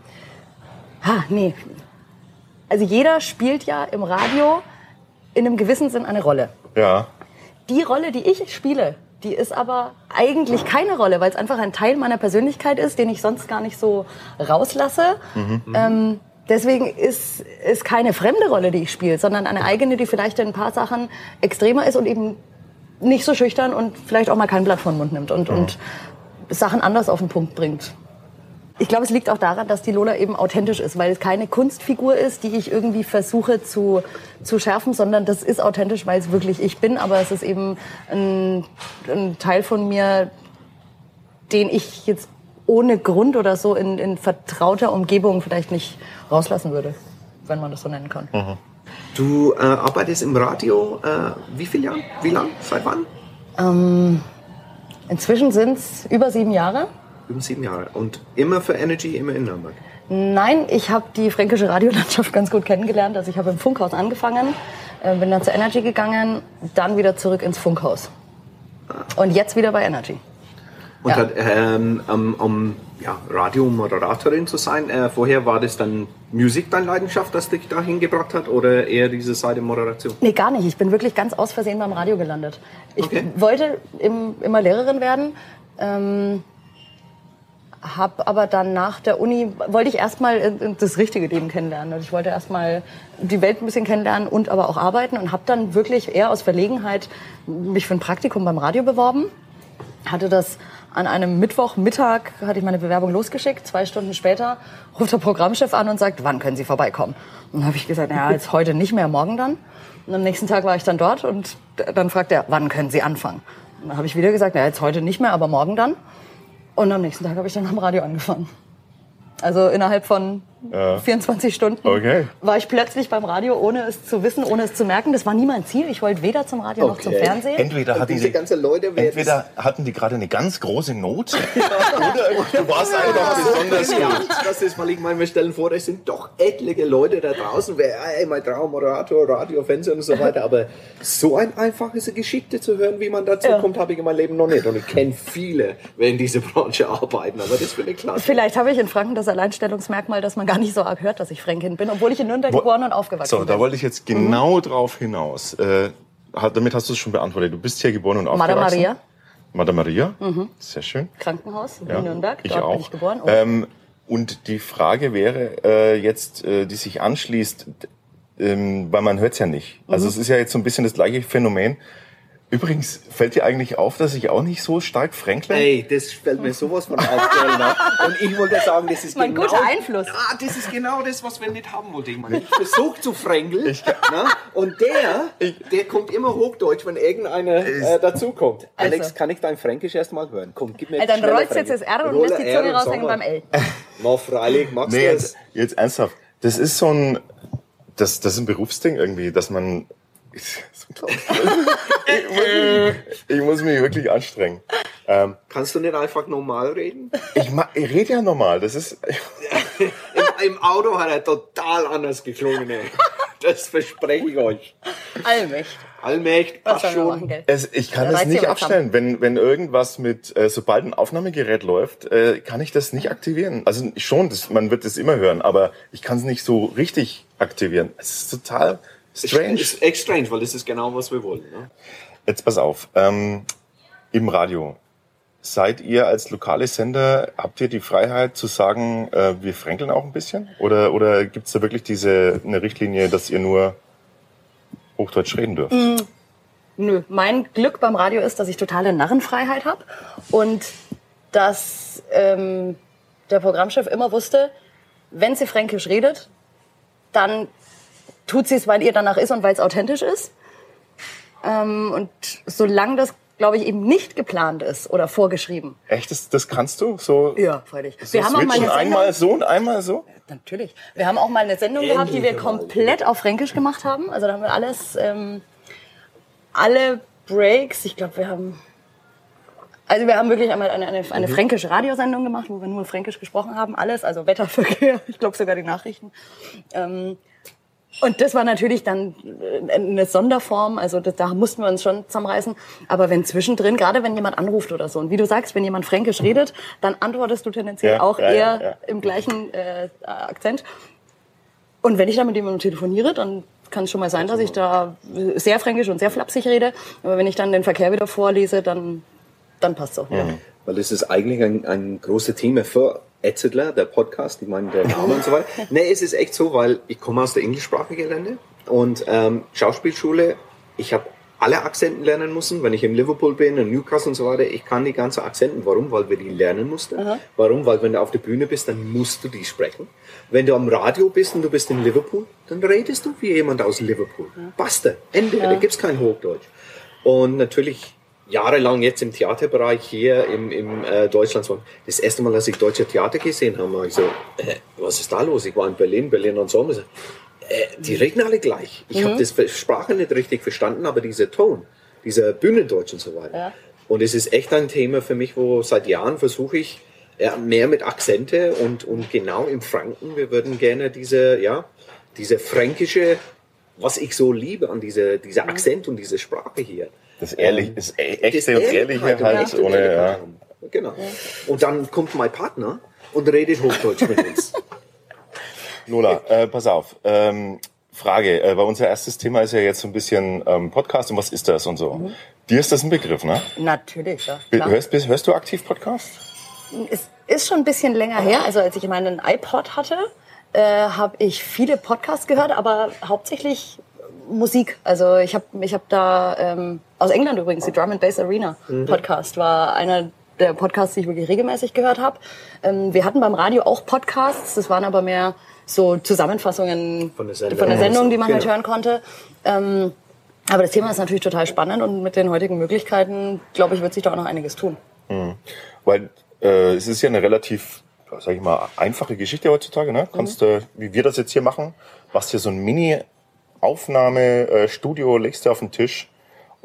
ha, nee. Also jeder spielt ja im Radio in einem gewissen Sinn eine Rolle. Ja. Die Rolle, die ich spiele, die ist aber eigentlich keine Rolle, weil es einfach ein Teil meiner Persönlichkeit ist, den ich sonst gar nicht so rauslasse. Ähm, deswegen ist es keine fremde Rolle, die ich spiele, sondern eine eigene, die vielleicht in ein paar Sachen extremer ist und eben nicht so schüchtern und vielleicht auch mal kein Blatt vor den Mund nimmt und, und Sachen anders auf den Punkt bringt. Ich glaube, es liegt auch daran, dass die Lola eben authentisch ist, weil es keine Kunstfigur ist, die ich irgendwie versuche zu, zu schärfen, sondern das ist authentisch, weil es wirklich ich bin, aber es ist eben ein, ein Teil von mir, den ich jetzt ohne Grund oder so in, in vertrauter Umgebung vielleicht nicht rauslassen würde, wenn man das so nennen kann. Du äh, arbeitest im Radio, äh, wie viele Jahre? Wie lang? Seit wann? Ähm, inzwischen sind es über sieben Jahre. Über sieben Jahre. Und immer für Energy, immer in Nürnberg. Nein, ich habe die fränkische Radiolandschaft ganz gut kennengelernt. Also ich habe im Funkhaus angefangen, äh, bin dann zur Energy gegangen, dann wieder zurück ins Funkhaus. Und jetzt wieder bei Energy. Und Ja. hat, ähm, um, um ja, Radiomoderatorin zu sein, äh, vorher war das dann Musik deine Leidenschaft, das dich dahin gebracht hat oder eher diese Seite Moderation? Nee, gar nicht. Ich bin wirklich ganz aus Versehen beim Radio gelandet. Ich Okay. wollte im, immer Lehrerin werden. Ähm, hab aber dann nach der Uni, wollte ich erstmal äh, das richtige Leben kennenlernen. Und ich wollte erstmal die Welt ein bisschen kennenlernen und aber auch arbeiten und habe dann wirklich eher aus Verlegenheit mich für ein Praktikum beim Radio beworben. Hatte das an einem Mittwochmittag, hatte ich meine Bewerbung losgeschickt. Zwei Stunden später ruft der Programmchef an und sagt, wann können Sie vorbeikommen? Und dann habe ich gesagt, naja, jetzt heute nicht mehr, morgen dann. Und am nächsten Tag war ich dann dort und dann fragt er, wann können Sie anfangen? Und dann habe ich wieder gesagt, naja, jetzt heute nicht mehr, aber morgen dann. Und am nächsten Tag habe ich dann am Radio angefangen. Also innerhalb von Ja. 24 Stunden Okay. war ich plötzlich beim Radio, ohne es zu wissen, ohne es zu merken. Das war nie mein Ziel. Ich wollte weder zum Radio noch zum Fernsehen. Entweder hatten, diese die, entweder hatten die gerade eine ganz große Not oder du warst einfach besonders ja, gut. das ist, weil ich meine, wir stellen vor, es sind doch etliche Leute da draußen, wer, ey, mein Traum, Moderator, Radio, Fernsehen und so weiter, aber so ein einfaches Geschichte zu hören, wie man dazu Ja. kommt, habe ich in meinem Leben noch nicht. Und ich kenne viele, wer in dieser Branche arbeiten, aber das finde ich klasse. Vielleicht habe ich in Franken das Alleinstellungsmerkmal, dass man gar nicht so arg hört, dass ich Fränkin bin, obwohl ich in Nürnberg Wo- geboren und aufgewachsen So, da bin. wollte ich jetzt genau drauf hinaus. Äh, damit hast du es schon beantwortet. Du bist hier geboren und aufgewachsen. Madame Maria, Madame Maria. Mhm. Sehr schön. Krankenhaus Ja, in Nürnberg. Ich Dort auch. bin ich geboren. Oh. Ähm, und die Frage wäre äh, jetzt, äh, die sich anschließt, ähm, weil man hört es ja nicht. Also Mhm. es ist ja jetzt so ein bisschen das gleiche Phänomen. Übrigens, fällt dir eigentlich auf, dass ich auch nicht so stark fränkle? Ey, das fällt mir sowas von auf, Kellner. Und ich wollte sagen, das ist Mein genau... guter Einfluss. Ah, das ist genau das, was wir nicht haben wollten. Ich, meine, ich versuche zu fränkeln. na, und der, der kommt immer Hochdeutsch, wenn irgendeiner äh, dazukommt. Also. Alex, kann ich dein Fränkisch erst mal hören? Komm, gib mir Äh, dann schneller rollst du jetzt das. R und Rolle lässt die Zunge raushängen beim. L. Mal freilich, magst Nee, du jetzt, jetzt ernsthaft. Das ist so ein, das, das ist ein Berufsding irgendwie, dass man, ich, muss mich, ich muss mich wirklich anstrengen. Ähm, Kannst du nicht einfach normal reden? ich, ma- ich rede ja normal, das ist, Im, Im Auto hat er total anders geklungen. Ey. Das verspreche ich euch. Allmächt. Allmächt, passt schon. machen, es, ich kann das reizt nicht abstellen. Wenn, wenn irgendwas mit, äh, sobald ein Aufnahmegerät läuft, äh, kann ich das nicht aktivieren. Also schon, das, man wird es immer hören, aber ich kann es nicht so richtig aktivieren. Es ist total strange. Ist echt strange, weil das ist genau, was wir wollen. Ne? Jetzt pass auf, ähm, im Radio. Seid ihr als lokale Sender, habt ihr die Freiheit zu sagen, äh, wir fränkeln auch ein bisschen? Oder, oder gibt es da wirklich diese eine Richtlinie, dass ihr nur Hochdeutsch reden dürft? Mm, Nö, mein Glück beim Radio ist, dass ich totale Narrenfreiheit habe und dass ähm, der Programmchef immer wusste, wenn sie fränkisch redet, dann tut sie es, weil ihr danach ist und weil es authentisch ist. Ähm, und solange das, glaube ich, eben nicht geplant ist oder vorgeschrieben. Echt, das, das kannst du? So, Ja, freilich. so Wir haben auch mal eine einmal Sendung, so und einmal so? natürlich. Wir haben auch mal eine Sendung gehabt, die wir komplett auf Fränkisch gemacht haben. Also da haben wir alles, ähm, alle Breaks, ich glaube, wir haben also wir haben wirklich einmal eine, eine, eine Mhm. fränkische Radiosendung gemacht, wo wir nur fränkisch gesprochen haben, alles, also Wetterverkehr, ich glaube sogar die Nachrichten. Ähm, und das war natürlich dann äh, eine Sonderform, also das, da mussten wir uns schon zusammenreißen. Aber wenn zwischendrin, gerade wenn jemand anruft oder so, und wie du sagst, wenn jemand fränkisch redet, dann antwortest du tendenziell Ja, auch ja, eher ja, im gleichen äh, Akzent. Und wenn ich dann mit jemandem telefoniere, dann kann es schon mal sein, dass ich da sehr fränkisch und sehr flapsig rede. Aber wenn ich dann den Verkehr wieder vorlese, dann, dann passt es auch wieder. Weil das ist eigentlich ein, ein großes Thema für Etzedler, der Podcast, ich meine, der Name und so weiter. Nee, es ist echt so, weil ich komme aus der englischsprachigen Länder und ähm, Schauspielschule, ich habe alle Akzenten lernen müssen, wenn ich in Liverpool bin, in Newcastle und so weiter, ich kann die ganzen Akzenten. Warum? Weil wir die lernen mussten. Aha. Warum? Weil wenn du auf der Bühne bist, dann musst du die sprechen. Wenn du am Radio bist und du bist in Liverpool, dann redest du wie jemand aus Liverpool. Basta. Ende. Ja. Da gibt's kein Hochdeutsch. Und natürlich jahrelang jetzt im Theaterbereich hier im, im äh, Deutschland. Das erste Mal, als ich deutsche Theater gesehen habe, war ich so, äh, was ist da los? Ich war in Berlin, Berlin Ensemble. So, Äh, die reden alle gleich. Ich Mhm. habe das Sprache nicht richtig verstanden, aber dieser Ton, dieser Bühnendeutsch und so weiter. Ja. Und es ist echt ein Thema für mich, wo seit Jahren versuche ich ja, mehr mit Akzente und, und genau im Franken. Wir würden gerne diese, ja, diese fränkische, was ich so liebe an dieser, dieser Mhm. Akzent und diese Sprache hier. Das ehrlich, das e- echte und Ehrlichkeit ehrliche und halt, echte ohne, ja. Genau. Und dann kommt mein Partner und redet Hochdeutsch mit uns. Lola, äh, pass auf. Ähm, Frage, äh, weil unser erstes Thema ist ja jetzt so ein bisschen ähm, Podcast und was ist das und so. Mhm. Dir ist das ein Begriff, ne? Natürlich, ja. Klar. Hörst, bist- hörst du aktiv Podcast? Es ist schon ein bisschen länger her. Also als ich meinen iPod hatte, äh, habe ich viele Podcasts gehört, aber hauptsächlich Musik. Also ich habe ich hab da ähm, aus England übrigens die Drum and Bass Arena Mhm. Podcast war einer der Podcasts, die ich wirklich regelmäßig gehört habe. Ähm, wir hatten beim Radio auch Podcasts, das waren aber mehr so Zusammenfassungen Von der Sendung. von der Sendung, die man halt Genau. hören konnte. Ähm, aber das Thema ist natürlich total spannend und mit den heutigen Möglichkeiten, glaube ich, wird sich da auch noch einiges tun. Mhm. Weil äh, es ist ja eine relativ, sag ich mal, einfache Geschichte heutzutage. Ne? Kannst du, wie wir das jetzt hier machen, machst hier so ein Mini-Aufnahme-Studio, legst du auf den Tisch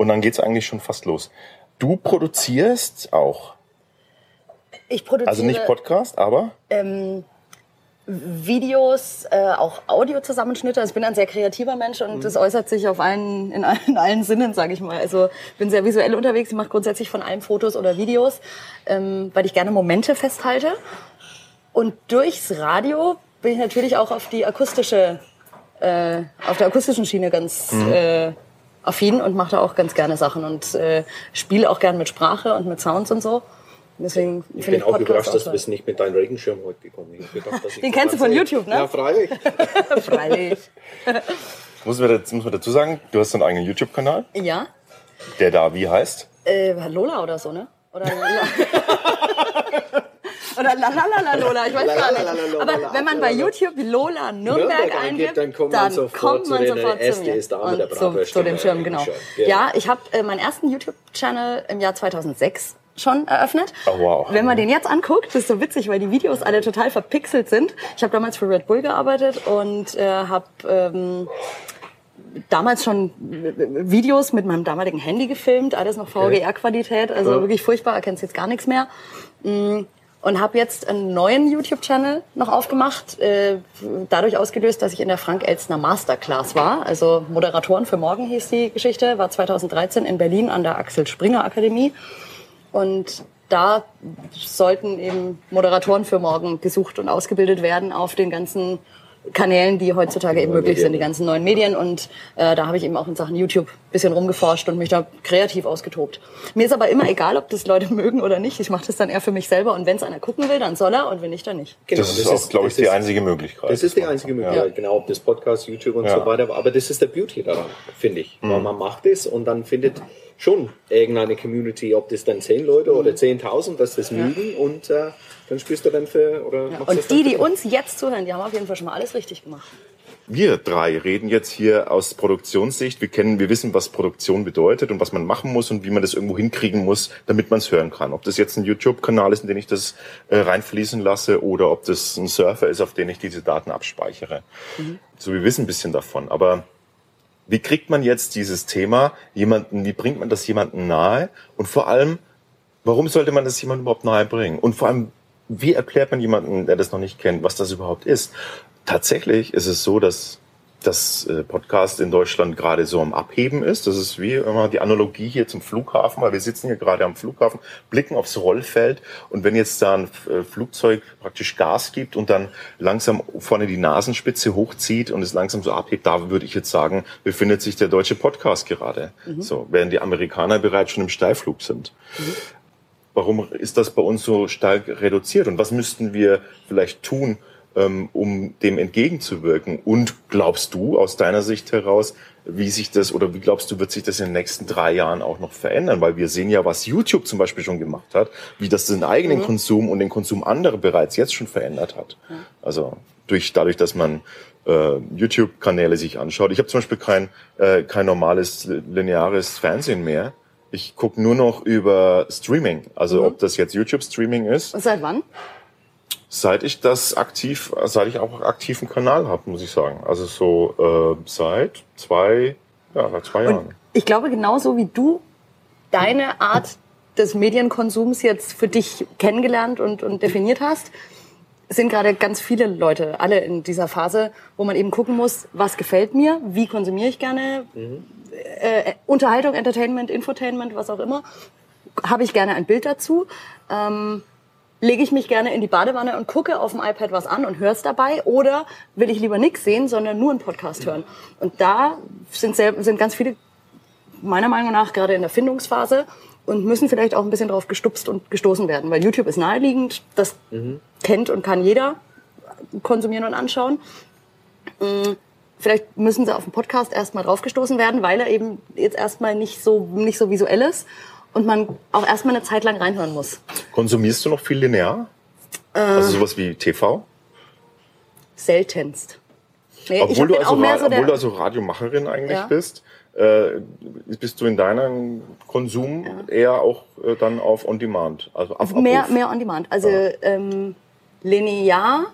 und dann geht's eigentlich schon fast los. Du produzierst auch, Ich produziere also nicht Podcast, aber ähm, Videos, äh, auch Audiozusammenschnitte. Also ich bin ein sehr kreativer Mensch und Mhm. das äußert sich auf allen, in, allen, in allen Sinnen, sage ich mal. Also bin sehr visuell unterwegs. Ich mache grundsätzlich von allem Fotos oder Videos, ähm, weil ich gerne Momente festhalte. Und durchs Radio bin ich natürlich auch auf die akustische, äh, auf der akustischen Schiene ganz Mhm. äh, affin und mache da auch ganz gerne Sachen und äh, spiele auch gerne mit Sprache und mit Sounds und so. Deswegen Ich bin auch Podcasts überrascht, dass du bist nicht mit deinem Regenschirm heute gekommen. Ich ich Den kennst du von. YouTube, ne? Ja, freilich. Freilich. muss man, dazu, muss man dazu sagen, du hast einen eigenen YouTube-Kanal. Ja. Der da wie heißt? Äh, Lola oder so, ne? Oder Oder la la la la Lola, ich weiß gar nicht. Aber wenn man bei. YouTube Lola Nürnberg, eingibt, dann kommt man sofort zu mir. zu, dem Schirm, genau. Ja, ich habe äh, meinen ersten YouTube-Channel im Jahr 2006 schon eröffnet. Oh, wow. Wenn man den jetzt anguckt, das ist so witzig, weil die Videos alle total verpixelt sind. Ich habe damals für Red Bull gearbeitet und äh, habe ähm, damals schon Videos mit meinem damaligen Handy gefilmt, alles noch VGR-Qualität, also Ja. wirklich furchtbar, erkennst jetzt gar nichts mehr. Mm, Und habe jetzt einen neuen YouTube-Channel noch aufgemacht, äh, dadurch ausgelöst, dass ich in der Frank Elstner Masterclass war. Also Moderatoren für morgen hieß die Geschichte, war 2013 in Berlin an der Axel Springer Akademie. Und da sollten eben Moderatoren für morgen gesucht und ausgebildet werden auf den ganzen Kanälen, die heutzutage eben möglich sind, die ganzen neuen Medien. Und äh, da habe ich eben auch in Sachen YouTube ein bisschen rumgeforscht und mich da kreativ ausgetobt. Mir ist aber immer egal, ob das Leute mögen oder nicht. Ich mache das dann eher für mich selber. Und wenn es einer gucken will, dann soll er. Und wenn nicht, dann nicht. Genau, das ist auch, glaube ich, das die ist- einzige Möglichkeit. Das ist die einzige Möglichkeit, Ja. genau, ob das Podcast, YouTube und Ja. so weiter. Aber das ist der Beauty daran, finde ich. Weil Mhm. man macht es und dann findet schon irgendeine Community, ob das dann zehn Leute oder 10.000, dass das mögen und äh, dann spielst du für oder machst das Und die, die uns jetzt zuhören, die haben auf jeden Fall schon mal alles richtig gemacht. Wir drei reden jetzt hier aus Produktionssicht. Wir kennen, wir wissen, was Produktion bedeutet und was man machen muss und wie man das irgendwo hinkriegen muss, damit man es hören kann. Ob das jetzt ein YouTube-Kanal ist, in den ich das äh, reinfließen lasse, oder ob das ein Surfer ist, auf den ich diese Daten abspeichere. So, wir wissen ein bisschen davon. Aber wie kriegt man jetzt dieses Thema jemanden, wie bringt man das jemandem nahe? Und vor allem, warum sollte man das jemandem überhaupt nahe bringen? Und vor allem, wie erklärt man jemanden, der das noch nicht kennt, was das überhaupt ist? Tatsächlich ist es so, dass das äh, Podcast in Deutschland gerade so am Abheben ist. Das ist wie immer die Analogie hier zum Flughafen, weil wir sitzen hier gerade am Flughafen, blicken aufs Rollfeld und wenn jetzt da ein äh, Flugzeug praktisch Gas gibt und dann langsam vorne die Nasenspitze hochzieht und es langsam so abhebt, da würde ich jetzt sagen, befindet sich der deutsche Podcast gerade. So, während die Amerikaner bereits schon im Steilflug sind. Warum ist das bei uns so stark reduziert und was müssten wir vielleicht tun, ähm, um dem entgegenzuwirken? Und glaubst du aus deiner Sicht heraus, wie sich das oder wie glaubst du, wird sich das in den nächsten drei Jahren auch noch verändern? Weil wir sehen ja, was YouTube zum Beispiel schon gemacht hat, wie das den eigenen Mhm. Konsum und den Konsum anderer bereits jetzt schon verändert hat. Also durch, dadurch, dass man äh, YouTube-Kanäle sich anschaut. Ich habe zum Beispiel kein, äh, kein normales lineares Fernsehen mehr. Ich gucke nur noch über Streaming. Also Mhm. ob das jetzt YouTube-Streaming ist, Und seit wann? seit ich das aktiv, seit ich auch aktiven Kanal habe, muss ich sagen. Also so äh, seit zwei, ja, seit zwei Jahren. Ich glaube, genauso wie du deine Art des Medienkonsums jetzt für dich kennengelernt und, und definiert hast, sind gerade ganz viele Leute, alle in dieser Phase, wo man eben gucken muss, was gefällt mir, wie konsumiere ich gerne, äh, Unterhaltung, Entertainment, Infotainment, was auch immer, habe ich gerne ein Bild dazu. Ähm, lege ich mich gerne in die Badewanne und gucke auf dem iPad was an und höre es dabei oder will ich lieber nichts sehen, sondern nur einen Podcast hören. Und da sind, sel- sind ganz viele meiner Meinung nach gerade in der Findungsphase und müssen vielleicht auch ein bisschen drauf gestupst und gestoßen werden, weil YouTube ist naheliegend, das kennt und kann jeder konsumieren und anschauen. Mm, Vielleicht müssen sie auf den Podcast erstmal draufgestoßen werden, weil er eben jetzt erstmal nicht so, nicht so visuell ist und man auch erstmal eine Zeit lang reinhören muss. Konsumierst du noch viel linear? Äh, Also sowas wie TV? seltenst. Nee, obwohl, du also, auch mehr Ra- so obwohl du also Radiomacherin eigentlich Ja. bist, äh, bist du in deinem Konsum eher auch äh, dann auf On-Demand, also auf mehr, Abruf. mehr on demand. Also ähm, linear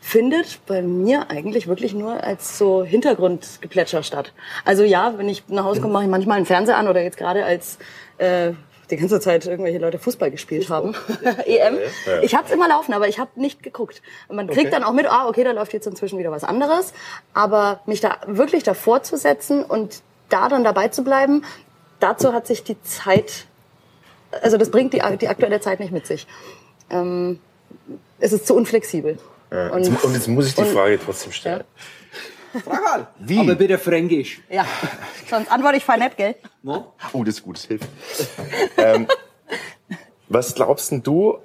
findet bei mir eigentlich wirklich nur als so Hintergrundgeplätscher statt. Also ja, wenn ich nach Hause komme, mache ich manchmal einen Fernseher an oder jetzt gerade als äh, die ganze Zeit irgendwelche Leute Fußball gespielt haben. EM. Ja. Ich habe es immer laufen, aber ich habe nicht geguckt. Man kriegt Okay. dann auch mit, ah, okay, da läuft jetzt inzwischen wieder was anderes. Aber mich da wirklich davor zu setzen und da dann dabei zu bleiben, dazu hat sich die Zeit, also das bringt die, die aktuelle Zeit nicht mit sich. Ähm, es ist zu unflexibel. Ja, Und- jetzt, und jetzt muss ich die und- Frage trotzdem stellen. Wie? Aber bitte Fränkisch. Ja, sonst antworte ich nett, gell? Oh, das ist gut, das hilft. ähm, was glaubst denn du,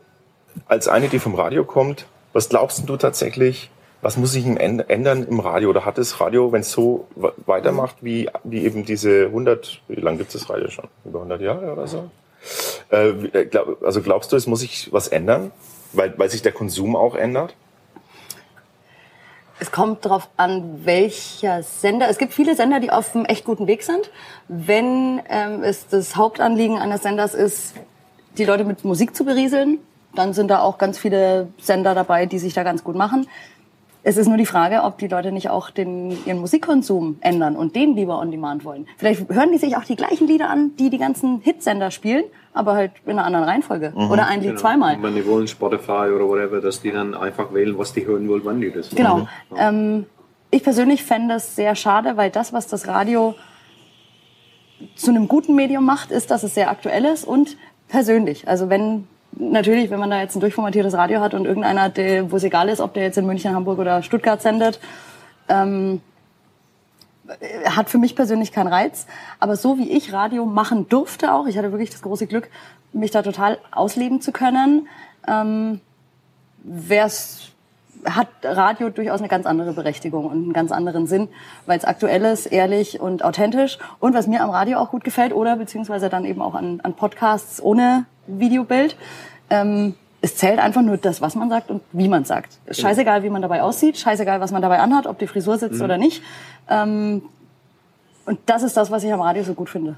als eine, die vom Radio kommt, was glaubst denn du tatsächlich, Was muss sich ändern im Radio? Oder hat das Radio, wenn es so weitermacht, wie, wie eben diese 100, wie lange gibt es das Radio schon? Über 100 Jahre oder so? Äh, äh, glaub, also glaubst du, es muss sich was ändern? Weil, weil sich der Konsum auch ändert? Es kommt darauf an, welcher Sender. Es gibt viele Sender, die auf einem echt guten Weg sind. Wenn ähm, es das Hauptanliegen eines Senders ist, die Leute mit Musik zu berieseln, dann sind da auch ganz viele Sender dabei, die sich da ganz gut machen. Es ist nur die Frage, ob die Leute nicht auch den, ihren Musikkonsum ändern und den lieber on demand wollen. Vielleicht hören die sich auch die gleichen Lieder an, die die ganzen Hitsender spielen, aber halt in einer anderen Reihenfolge. Oder ein Lied Genau. zweimal. Und wenn die wollen Spotify oder whatever, dass die dann einfach wählen, was die hören wollen, wann die das Genau. wollen. Ähm, ich persönlich fände es sehr schade, weil das, was das Radio zu einem guten Medium macht, ist, dass es sehr aktuell ist und persönlich. Also wenn natürlich, wenn man da jetzt ein durchformatiertes Radio hat und irgendeiner, der, wo es egal ist, ob der jetzt in München, Hamburg oder Stuttgart sendet, ähm, hat für mich persönlich keinen Reiz. Aber so wie ich Radio machen durfte auch, ich hatte wirklich das große Glück, mich da total ausleben zu können, ähm, wär's, hat Radio durchaus eine ganz andere Berechtigung und einen ganz anderen Sinn, weil es aktuell ist, ehrlich und authentisch. Und was mir am Radio auch gut gefällt, oder beziehungsweise dann eben auch an, an Podcasts ohne Videobild, ähm, es zählt einfach nur das, was man sagt und wie man sagt. Ist Scheißegal, wie man dabei aussieht, scheißegal, was man dabei anhat, ob die Frisur sitzt Mhm. oder nicht. Ähm, und das ist das, was ich am Radio so gut finde.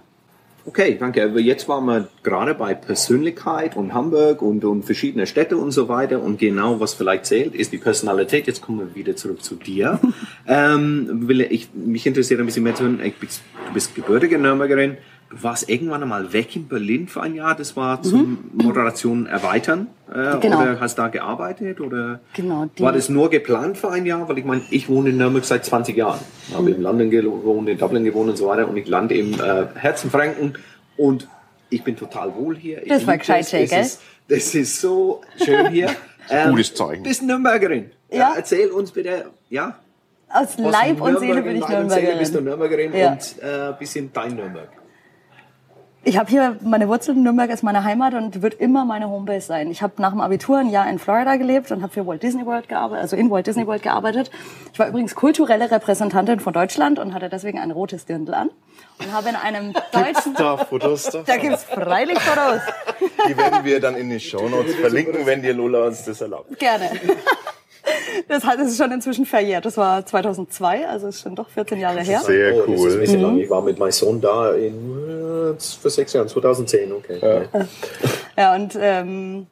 Okay, danke. Aber jetzt waren wir gerade bei Persönlichkeit und Hamburg und, und verschiedene Städte und so weiter. Und genau, was vielleicht zählt, ist die Personalität. Jetzt kommen wir wieder zurück zu dir. ähm, will ich, mich interessiert ein bisschen mehr zu hören. Ich, du bist gebürtige Nürnbergerin. Du warst irgendwann einmal weg in Berlin für ein Jahr. Das war zum Moderation erweitern. Äh, Genau. Oder hast da gearbeitet? Oder Genau. War das nur geplant für ein Jahr? Weil ich meine, ich wohne in Nürnberg seit 20 Jahren. Ich habe in London gewohnt, in Dublin gewohnt und so weiter. Und ich lande im äh, Herzenfranken und ich bin total wohl hier. Ich Das war gescheit, das. Das gell? ist, das ist so schön hier. Ähm, Gutes Zeichen. Bist Nürnbergerin. Ja. Erzähl uns bitte, ja. aus Leib und Seele bin in ich Leib und Seele bist du Nürnbergerin. Nürnbergerin Ja. und äh, bisschen dein Nürnberg. Ich habe hier meine Wurzeln, Nürnberg ist meine Heimat und wird immer meine Homebase sein. Ich habe nach dem Abitur ein Jahr in Florida gelebt und habe für Walt Disney World gearbeitet, also in Walt Disney World gearbeitet. Ich war übrigens kulturelle Repräsentantin von Deutschland und hatte deswegen ein rotes Dirndl an und habe in einem deutschen Da Fotos da. da gibt's freilich Fotos. Die werden wir dann in den Shownotes verlinken, wenn dir Lola uns das erlaubt. Gerne. Das hat- ist schon inzwischen verjährt. Das war 2002, also ist schon doch 14 Jahre her. Sehr Oh, das ist ein bisschen Mhm. lang. Ich war mit meinem Sohn da in, äh, vor sechs Jahren, 2010, okay. Ja, und ähm,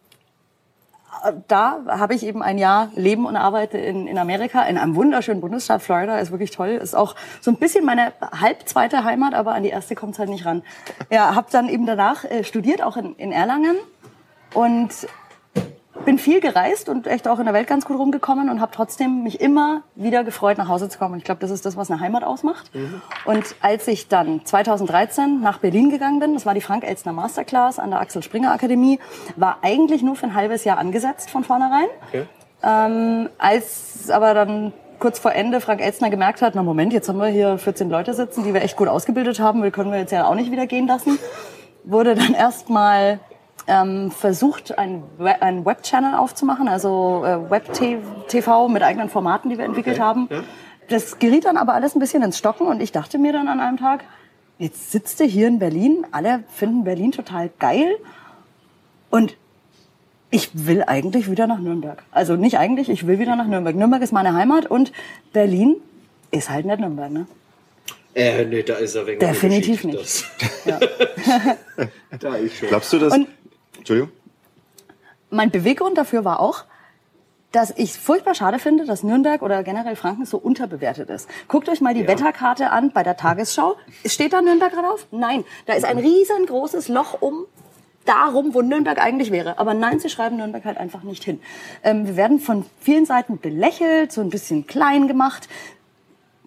da habe ich eben ein Jahr Leben und Arbeite in, in Amerika, in einem wunderschönen Bundesstaat. Florida ist wirklich toll. Ist auch so ein bisschen meine halb zweite Heimat, aber an die erste kommt es halt nicht ran. Ja, habe dann eben danach äh, studiert, auch in, in Erlangen. Und bin viel gereist und echt auch in der Welt ganz gut rumgekommen und habe trotzdem mich immer wieder gefreut, nach Hause zu kommen. Ich glaube, das ist das, was eine Heimat ausmacht. Und als ich dann 2013 nach Berlin gegangen bin, das war die Frank Elstner Masterclass an der Axel Springer Akademie, war eigentlich nur für ein halbes Jahr angesetzt von vornherein. Ähm, als aber dann kurz vor Ende Frank Elstner gemerkt hat, na Moment, jetzt haben wir hier 14 Leute sitzen, die wir echt gut ausgebildet haben, die können wir jetzt ja auch nicht wieder gehen lassen, wurde dann erstmal ähm, versucht, ein, We ein Web-Channel aufzumachen, also äh, Web-TV mit eigenen Formaten, die wir entwickelt haben. Das geriet dann aber alles ein bisschen ins Stocken und ich dachte mir dann an einem Tag, jetzt sitzt du hier in Berlin, alle finden Berlin total geil und ich will eigentlich wieder nach Nürnberg. Also nicht eigentlich, ich will wieder nach Nürnberg. Nürnberg ist meine Heimat und Berlin ist halt nicht Nürnberg, ne? Äh, nee, da ist er wegen Definitiv nicht. da ist schon. Glaubst du das? Und- Entschuldigung. Mein Beweggrund dafür war auch, dass ich furchtbar schade finde, dass Nürnberg oder generell Franken so unterbewertet ist. Guckt euch mal die Wetterkarte an bei der Tagesschau. Steht da Nürnberg drauf? Nein, da ist ein riesengroßes Loch um darum, wo Nürnberg eigentlich wäre. Aber nein, sie schreiben Nürnberg halt einfach nicht hin. Ähm, wir werden von vielen Seiten belächelt, so ein bisschen klein gemacht.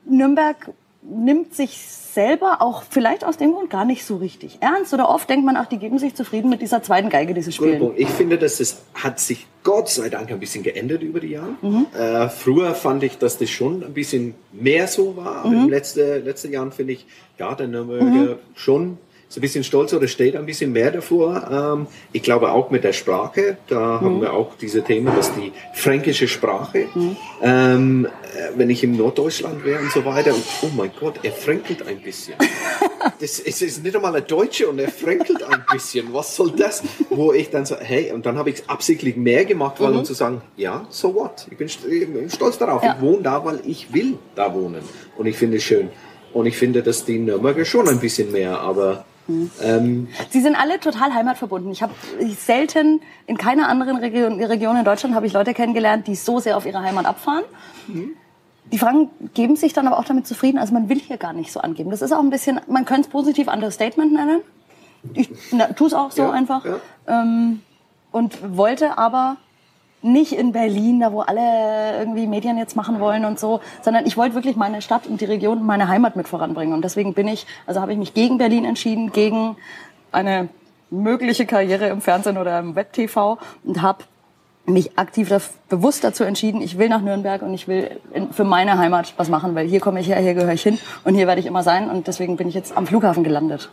Nürnberg nimmt sich selber auch vielleicht aus dem Grund gar nicht so richtig ernst. Oder oft denkt man, ach, die geben sich zufrieden mit dieser zweiten Geige, die sie spielen. Ich finde, dass das hat sich Gott sei Dank ein bisschen geändert über die Jahre. Mhm. Äh, früher fand ich, dass das schon ein bisschen mehr so war. Aber Mhm. in den letzten, letzten Jahren finde ich, ja, der Nürnberger Mhm. schon ist ein bisschen stolz oder steht ein bisschen mehr davor. Ähm, ich glaube auch mit der Sprache, da haben wir auch diese Themen, dass die fränkische Sprache, ähm, äh, wenn ich in Norddeutschland wäre und so weiter, und, oh mein Gott, er fränkelt ein bisschen. Das ist, ist nicht einmal ein Deutsche und er fränkelt ein bisschen. Was soll das? Wo ich dann so, hey, und dann habe ich absichtlich mehr gemacht, weil Mhm. um zu sagen, ja, so what? Ich bin, st- ich bin stolz darauf. Ja. Ich wohne da, weil ich will da wohnen. Und ich finde es schön. Und ich finde, dass die Nürnberger schon ein bisschen mehr, aber ähm, Sie sind alle total heimatverbunden. Ich habe selten in keiner anderen Region, Region in Deutschland habe ich Leute kennengelernt, die so sehr auf ihre Heimat abfahren. Die Franken geben sich dann aber auch damit zufrieden. Also man will hier gar nicht so angeben. Das ist auch ein bisschen, man könnte es positiv Understatement nennen. Ich tue es auch so Ja, einfach. ja. Ähm, und wollte aber nicht in Berlin, da wo alle irgendwie Medien jetzt machen wollen und so, sondern ich wollte wirklich meine Stadt und die Region, meine Heimat mit voranbringen. Und deswegen bin ich, also habe ich mich gegen Berlin entschieden, gegen eine mögliche Karriere im Fernsehen oder im Web-TV und habe mich aktiv bewusst dazu entschieden, ich will nach Nürnberg und ich will in, für meine Heimat was machen, weil hier komme ich her, hier gehöre ich hin und hier werde ich immer sein und deswegen bin ich jetzt am Flughafen gelandet.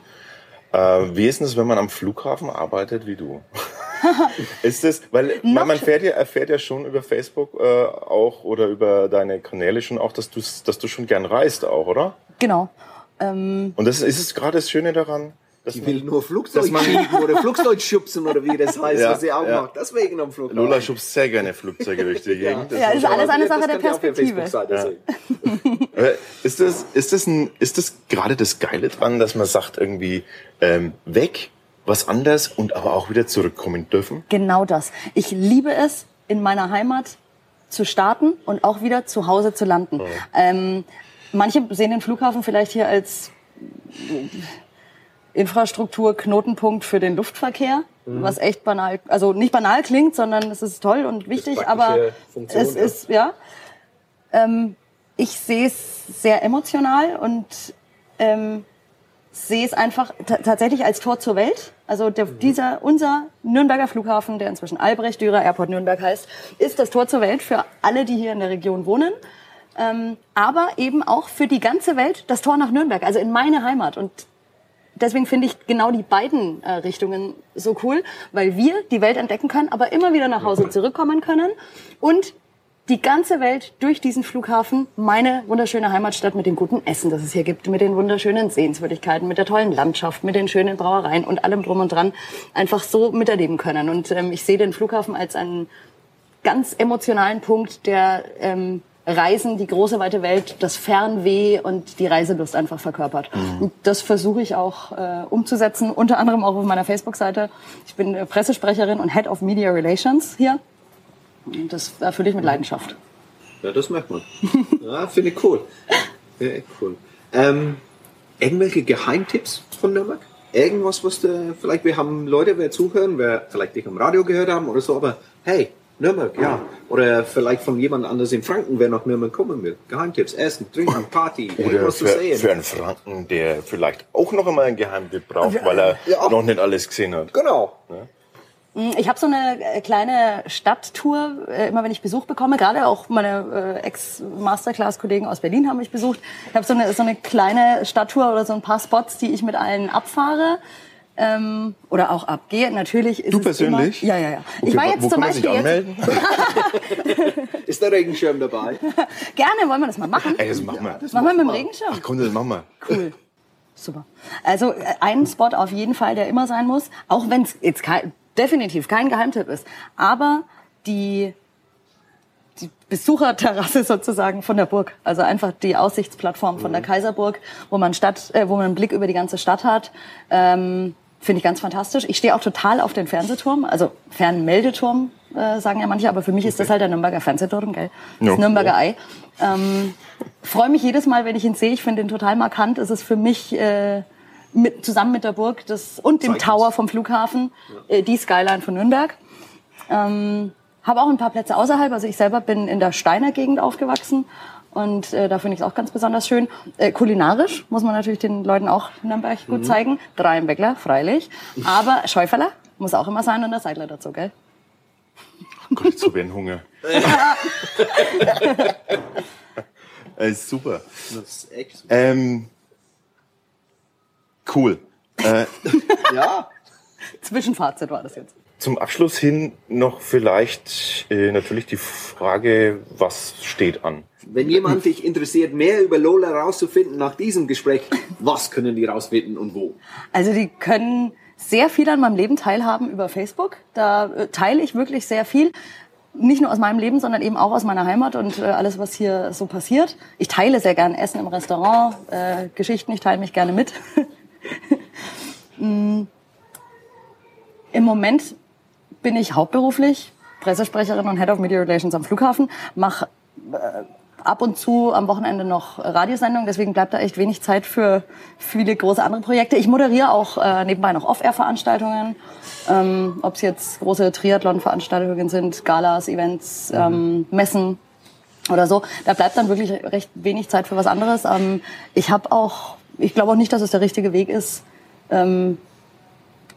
Äh, wie ist es, wenn man am Flughafen arbeitet wie du? ist es, weil man, man fährt ja, erfährt ja schon über Facebook äh, auch oder über deine Kanäle schon auch, dass du, dass du schon gern reist auch, oder? Genau. Ähm, Und das ist es gerade das Schöne daran, dass ich man, will nur Flugzeug dass man- schieben oder Flugzeug schubsen oder wie das heißt, Ja, was sie auch ja. macht. Deswegen am Flughafen. Lola schubst sehr gerne Flugzeuge durch die Gegend. Das Ja, ist alles eine Sache Das der Perspektive. Facebook-Seite sehen. Ist das, ist das, ein, ist das gerade das Geile dran, dass man sagt irgendwie ähm, weg, was anders und aber auch wieder zurückkommen dürfen? Genau das. Ich liebe es, in meiner Heimat zu starten und auch wieder zu Hause zu landen. Ähm, manche sehen den Flughafen vielleicht hier als Infrastruktur, Knotenpunkt für den Luftverkehr, Mhm. was echt banal, also nicht banal klingt, sondern es ist toll und wichtig, aber Funktion, es ja. ist, ja. Ähm, ich sehe es sehr emotional und ähm, sehe es einfach ta- tatsächlich als Tor zur Welt. Also der, dieser, unser Nürnberger Flughafen, der inzwischen Albrecht Dürer Airport Nürnberg heißt, ist das Tor zur Welt für alle, die hier in der Region wohnen. Ähm, aber eben auch für die ganze Welt das Tor nach Nürnberg, also in meine Heimat. Und deswegen finde ich genau die beiden äh, Richtungen so cool, weil wir die Welt entdecken können, aber immer wieder nach Hause zurückkommen können und die ganze Welt durch diesen Flughafen, meine wunderschöne Heimatstadt mit dem guten Essen, das es hier gibt, mit den wunderschönen Sehenswürdigkeiten, mit der tollen Landschaft, mit den schönen Brauereien und allem drum und dran einfach so miterleben können. Und ähm, ich sehe den Flughafen als einen ganz emotionalen Punkt, der ähm, Reisen, die große weite Welt, das Fernweh und die Reiselust einfach verkörpert. Und das versuche ich auch äh, umzusetzen, unter anderem auch auf meiner Facebook-Seite. Ich bin äh, Pressesprecherin und Head of Media Relations hier. Und das erfülle ich mit Leidenschaft. Ja, das merkt man. Ja, finde ich cool. Ja, echt cool. Ähm, irgendwelche Geheimtipps von Nürnberg? Irgendwas, was du, vielleicht wir haben Leute, wer zuhören, wer vielleicht dich am Radio gehört haben oder so, aber hey, Nürnberg, ja. Oder vielleicht von jemand anders in Franken, wer nach Nürnberg kommen will. Geheimtipps, Essen, Trinken, Party, Oder irgendwas zu für, sehen. für einen Franken, der vielleicht auch noch einmal einen Geheimtipp braucht, weil er Ja. noch nicht alles gesehen hat. Genau. Mm, Ich habe so eine äh, kleine Stadttour, äh, immer wenn ich Besuch bekomme, gerade auch meine äh, Ex-Masterclass-Kollegen aus Berlin haben mich besucht. Ich habe so eine, so eine kleine Stadttour oder so ein paar Spots, die ich mit allen abfahre. Ähm, oder auch abgehe. Natürlich ist Du es persönlich? Immer, ja, ja, ja. Okay, ich war jetzt wo zum kann man sich Beispiel anmelden? Ist der Regenschirm dabei? gerne, wollen wir das mal machen? Ey, das machen wir. machen wir mit dem Regenschirm. Ach komm, das machen wir. Cool. Super. Also äh, ein Spot auf jeden Fall, der immer sein muss, auch wenn es jetzt kein, definitiv kein Geheimtipp ist, aber die die Besucherterrasse sozusagen von der Burg, also einfach die Aussichtsplattform von der Kaiserburg, wo man Stadt, äh, wo man einen Blick über die ganze Stadt hat, ähm, finde ich ganz fantastisch. Ich stehe auch total auf den Fernsehturm, also Fernmeldeturm äh, sagen ja manche, aber für mich ist das halt der Nürnberger Fernsehturm, gell? Das Ja. Nürnberger Ei. Ähm, Freue mich jedes Mal, wenn ich ihn sehe. Ich finde ihn total markant. Es ist für mich äh, mit, zusammen mit der Burg das, und dem Tower vom Flughafen äh, die Skyline von Nürnberg. Ähm, habe auch ein paar Plätze außerhalb. Also ich selber bin in der Steiner Gegend aufgewachsen und äh, da finde ich es auch ganz besonders schön. Äh, kulinarisch muss man natürlich den Leuten auch Nürnberg gut zeigen. Drei im Bäckler, freilich. Aber Schäuferler muss auch immer sein und der Seidler dazu, gell? Gott, ich einen Hunger. Ey, super. Das ist echt so. Ähm, cool. Äh, ja. Zwischenfazit war das jetzt. Zum Abschluss hin noch vielleicht äh, natürlich die Frage, was steht an? Wenn jemand dich interessiert, mehr über Lola rauszufinden nach diesem Gespräch, was können die rausfinden und wo? Also die können sehr viel an meinem Leben teilhaben über Facebook. Da äh, teile ich wirklich sehr viel. Nicht nur aus meinem Leben, sondern eben auch aus meiner Heimat und äh, alles, was hier so passiert. Ich teile sehr gerne Essen im Restaurant, äh, Geschichten, ich teile mich gerne mit. Mm. Im Moment bin ich hauptberuflich Pressesprecherin und Head of Media Relations am Flughafen, mache äh, ab und zu am Wochenende noch Radiosendungen, deswegen bleibt da echt wenig Zeit für viele große andere Projekte. Ich moderiere auch äh, nebenbei noch Off-Air-Veranstaltungen, ähm, ob es jetzt große Triathlon-Veranstaltungen sind, Galas, Events, ähm, Messen oder so. Da bleibt dann wirklich recht wenig Zeit für was anderes. Ähm, ich habe auch, ich glaube auch nicht, dass es der richtige Weg ist, ähm,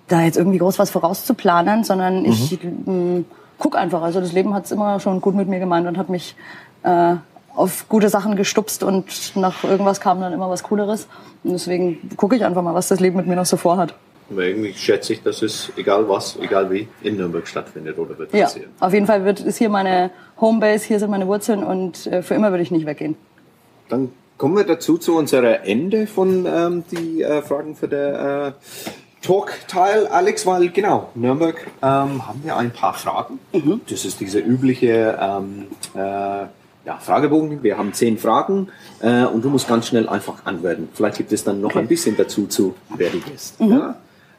da jetzt irgendwie groß was vorauszuplanen, sondern ich ähm, guck einfach. Also das Leben hat es immer schon gut mit mir gemeint und hat mich äh, auf gute Sachen gestupst und nach irgendwas kam dann immer was Cooleres. Und deswegen gucke ich einfach mal, was das Leben mit mir noch so vorhat. Aber irgendwie schätze ich, dass es, egal was, egal wie, in Nürnberg stattfindet oder wird Ja, passieren. auf jeden Fall wird, ist hier meine Homebase, hier sind meine Wurzeln und äh, für immer würde ich nicht weggehen. Dann kommen wir dazu zu unserer Ende von ähm, die äh, Fragen für der äh, Talk-Teil, Alex, weil genau, Nürnberg ähm, haben wir ein paar Fragen. Das ist dieser übliche ähm, äh, ja, Fragebogen. Wir haben zehn Fragen äh, und du musst ganz schnell einfach antworten. Vielleicht gibt es dann noch ein bisschen dazu zu, wer du bist. Mhm. Ja?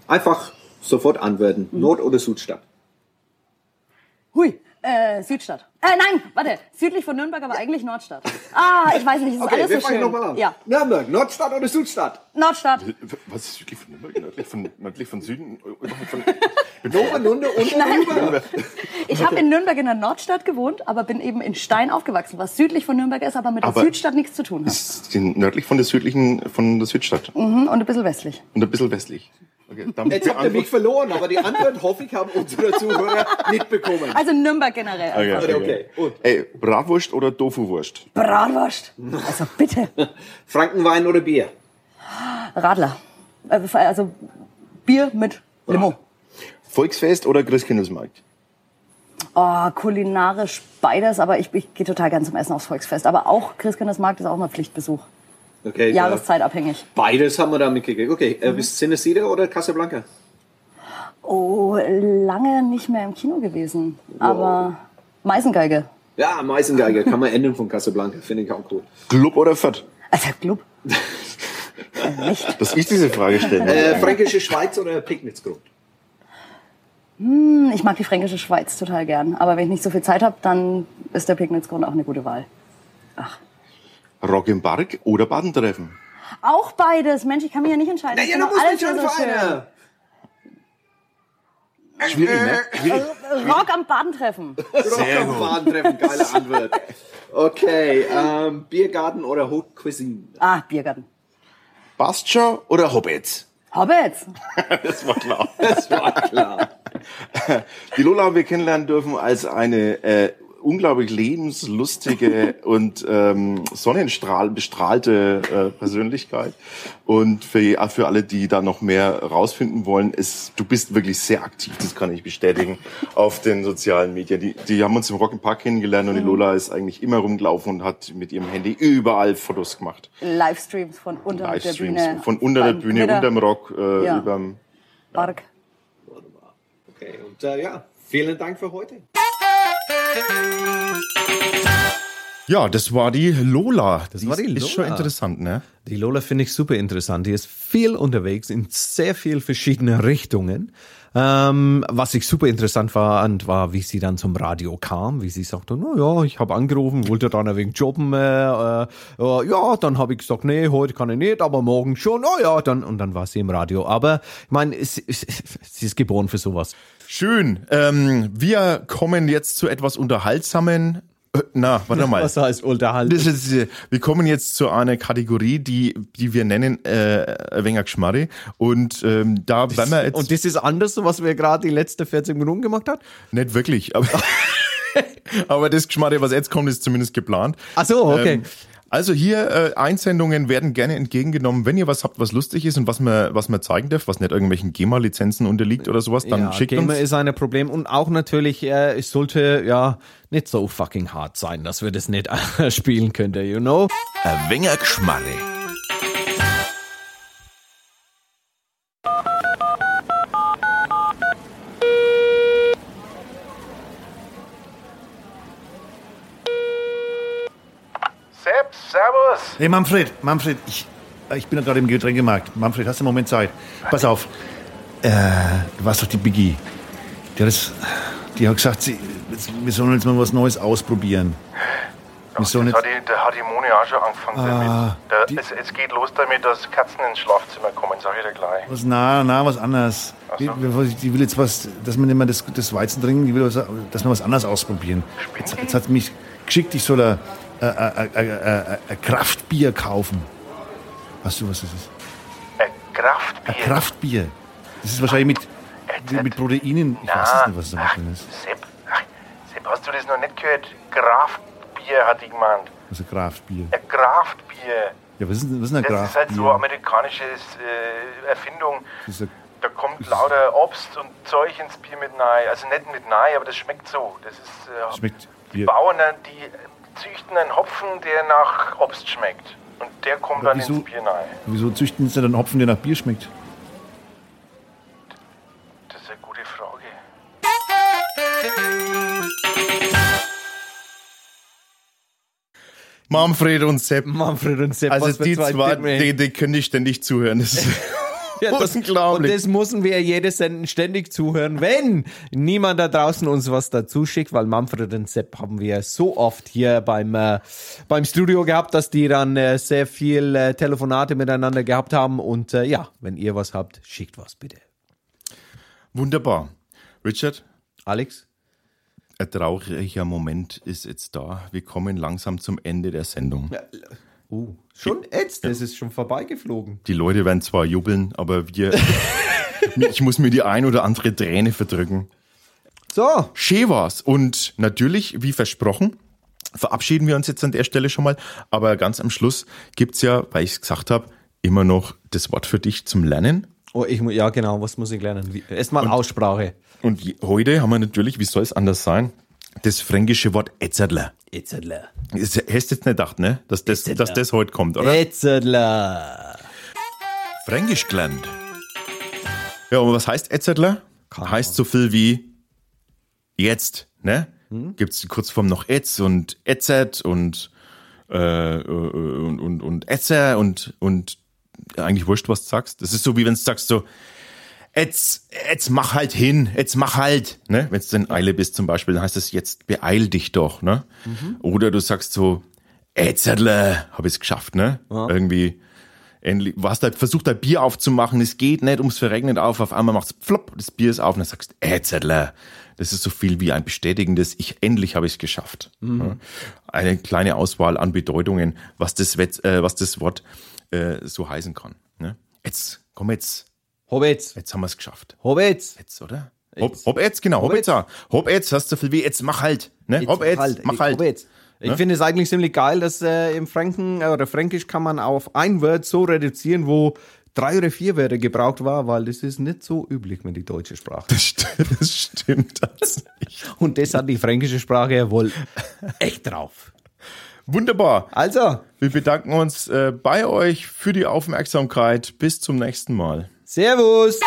Einfach sofort antworten. Nord- oder Südstadt? Äh, Südstadt. Äh, nein, warte, südlich von Nürnberg, aber eigentlich Nordstadt. Ah, ich weiß nicht, es ist Okay, alles wir so fangen schön. nochmal an. Ja, Nürnberg, Nordstadt oder Südstadt? Nordstadt. Was ist südlich von Nürnberg? Nördlich von, nördlich von Süden? Von, Nunde und Nein. rüber. Ich habe in Nürnberg in der Nordstadt gewohnt, aber bin eben in Stein aufgewachsen, was südlich von Nürnberg ist, aber mit der Aber- Südstadt nichts zu tun hat. ist nördlich von der südlichen, von der Südstadt. Mhm, und ein bisschen westlich. Und ein bisschen westlich. Okay, Jetzt habt ihr mich verloren, aber die Antwort hoffe ich, haben unsere Zuhörer nicht bekommen. Also Nürnberg generell. Okay, einfach. Okay, gut. Ey, Bratwurst oder Tofuwurst? Bratwurst. Also bitte. Frankenwein oder Bier? Radler. Äh, Also Bier mit Limo. Volksfest oder Christkindlesmarkt? Oh, kulinarisch beides, aber ich, ich gehe total gern zum Essen aufs Volksfest. Aber auch Christkindlesmarkt ist auch mal Pflichtbesuch. Okay, Jahreszeitabhängig. Äh, beides haben wir da mitgekriegt. Okay, äh, bist Cinecida oder Casablanca? Oh, lange nicht mehr im Kino gewesen. Aber Meißengeige. Ja, Meißengeige, kann man enden von Casablanca, finde ich auch gut. Club oder Fett? Also Club. Dass ich diese Frage stelle. Äh, Fränkische Schweiz oder Picknitzgrund? Hm, ich mag die fränkische Schweiz total gern. Aber wenn ich nicht so viel Zeit habe, dann ist der Picknitzgrund auch eine gute Wahl. Rock im Park oder Badentreffen? Auch beides. Mensch, ich kann mich ja nicht entscheiden. Naja, Ich du musst alles hier so für eine. Schwierig, ne? Schwierig. Also, Rock am Badentreffen. Sehr gut. Badentreffen, geile Antwort. Okay, ähm, Biergarten oder Haute Cuisine? Ah, Biergarten. Bastia oder Hobbits? Hobbits. Das war klar. Das war klar. Die Lola haben wir kennenlernen dürfen als eine äh, unglaublich lebenslustige und ähm, Sonnenstrahl bestrahlte äh, Persönlichkeit. Und für, für alle, die da noch mehr rausfinden wollen, ist, du bist wirklich sehr aktiv, das kann ich bestätigen, auf den sozialen Medien. Die, die haben uns im Rock'n'Park kennengelernt und die Lola ist eigentlich immer rumgelaufen und hat mit ihrem Handy überall Fotos gemacht. Livestreams von unter der Livestreams Bühne. von unter der Bühne, Gewitter. unterm Rock, äh, Ja. überm Park. Okay, und äh, ja, vielen Dank für heute. Ja, das war die Lola. Das war die Ist schon Lola. interessant, ne? Die Lola finde ich super interessant. Die ist viel unterwegs in sehr viel verschiedene Richtungen. Ähm, was ich super interessant fand, war, wie sie dann zum Radio kam, wie sie sagte, na ja, ich habe angerufen, wollte dann wenig jobben, äh, äh, äh, ja, dann habe ich gesagt, nee, heute kann ich nicht, aber morgen schon, oh ja, dann und dann war sie im Radio. Aber ich meine, es- sie ist geboren für sowas. Schön. Ähm, wir kommen jetzt zu etwas Unterhaltsamen. Na, warte mal. Was heißt unterhalten? Das ist, äh, wir kommen jetzt zu einer Kategorie, die, die wir nennen äh, ein wenig Geschmarri. Und ähm, da werden wir jetzt Und das ist anders, was wir gerade die letzten 14 Minuten gemacht haben? nicht wirklich, aber, aber das Geschmarri, was jetzt kommt, ist zumindest geplant. Ach so, okay. Ähm, Also hier äh, Einsendungen werden gerne entgegengenommen. Wenn ihr was habt, was lustig ist und was man, was man zeigen darf, was nicht irgendwelchen GEMA-Lizenzen unterliegt oder sowas, dann ja, schickt Gamer uns. ist ein Problem und auch natürlich, äh, es sollte ja nicht so fucking hart sein, dass wir das nicht spielen könnten, you know? Ein wenger Geschmarre. Sepp, servus. Hey Manfred, Manfred, ich, ich bin ja gerade im Getränkemarkt. Manfred, hast du einen Moment Zeit? Pass auf. Äh, du warst doch die Biggie. Die hat, das, die hat gesagt, sie, wir sollen jetzt mal was Neues ausprobieren. Das jetzt, hat die, da hat die Moni auch schon angefangen Ah, damit. Da, es, es geht los damit, dass Katzen ins Schlafzimmer kommen, sag ich dir gleich. was, na, na, was anderes. Die, die will jetzt was, dass wir nicht mehr das, das Weizen trinken, die will, was, dass wir was anderes ausprobieren. Jetzt, jetzt hat sie mich geschickt, ich soll ein, Kraftbier kaufen. Weißt du, was das ist? Ein Kraftbier. Ein Kraftbier. Das ist wahrscheinlich mit, mit Proteinen. Ich weiß es nicht, was da drin ist. Ach, Sepp, hast du das noch nicht gehört? Kraftbier hat die gemeint. Also Kraftbier. Ein Kraftbier. Ja, was ist, denn- was ist ein Das ist halt Kraftbier? so eine amerikanische äh, Erfindung. Ein- Da kommt lauter Obst und Zeug ins Bier mit rein. Also nicht mit rein, aber das schmeckt so. Das ist, äh, Schmeckt die Bier. Bauern, äh, die züchten einen Hopfen, der nach Obst schmeckt. Und der kommt Aber dann wieso- ins Bier rein. Wieso züchten sie dann Hopfen, der nach Bier schmeckt? Das ist eine gute Frage. Manfred und Sepp. Manfred und Sepp. Also die zwei die, die können ich ständig zuhören. Das ist Ja, das, und unglaublich. das müssen wir jedes Senden ständig zuhören, wenn niemand da draußen uns was dazu schickt, weil Manfred und Sepp haben wir so oft hier beim, äh, beim Studio gehabt, dass die dann äh, sehr viel äh, Telefonate miteinander gehabt haben. Und äh, ja, wenn ihr was habt, schickt was bitte. Wunderbar. Richard? Alex? Ein trauriger Moment ist jetzt da. Wir kommen langsam zum Ende der Sendung. Uh, schon jetzt, das ist schon vorbeigeflogen. Die Leute werden zwar jubeln, aber wir. ich muss mir die ein oder andere Träne verdrücken. So. Schön war's. Und natürlich, wie versprochen, verabschieden wir uns jetzt an der Stelle schon mal. Aber ganz am Schluss gibt's ja, weil ich es gesagt habe, immer noch das Wort für dich zum Lernen. Oh, ich, ja, genau, was muss ich lernen? Erstmal Aussprache. Und heute haben wir natürlich, wie soll es anders sein, das fränkische Wort Etzerler. Etzerler. Hast du jetzt nicht gedacht, ne? Dass das, dass das heute kommt, oder? Etzerler. Fränkisch gelernt. Ja, und was heißt Etzertler? Heißt so viel wie jetzt, ne? Gibt's die Kurzform noch Etz und Etzert und, äh, äh, und, und, und Etzer und, und eigentlich wurscht, was du sagst. Das ist so, wie wenn du sagst so, jetzt, jetzt mach halt hin, jetzt mach halt, ne? Wenn du in Eile bist zum Beispiel, dann heißt es jetzt beeil dich doch, ne? Oder du sagst so, Etzertler, hab ich's geschafft, ne? Irgendwie, endlich, was da, versucht da Bier aufzumachen, es geht nicht, ums Verregnet auf, auf einmal macht's plopp, das Bier ist auf und dann sagst du, Etzertler. Das ist so viel wie ein bestätigendes, ich, endlich habe ich's geschafft. Mhm. Ja. Eine kleine Auswahl an Bedeutungen, was das, äh, was das Wort äh, so heißen kann. Ne? Jetzt, komm jetzt. Hob jetzt. Jetzt haben wir's geschafft. Hob jetzt. Jetzt, oder? Hob, hob jetzt, genau, hob jetzt. Hob jetzt, hast du viel wie, jetzt mach halt. Ne? Hob jetzt, mach halt. Hob jetzt. Ich Ne? finde es eigentlich ziemlich geil, dass äh, im Franken äh, oder Fränkisch kann man auf ein Wort so reduzieren, wo drei oder vier Wörter gebraucht war, weil das ist nicht so üblich mit die deutsche Sprache. Das stimmt, das stimmt tatsächlich. Und das hat die fränkische Sprache ja wohl echt drauf. Wunderbar. Also. Wir bedanken uns äh, bei euch für die Aufmerksamkeit. Bis zum nächsten Mal. Servus.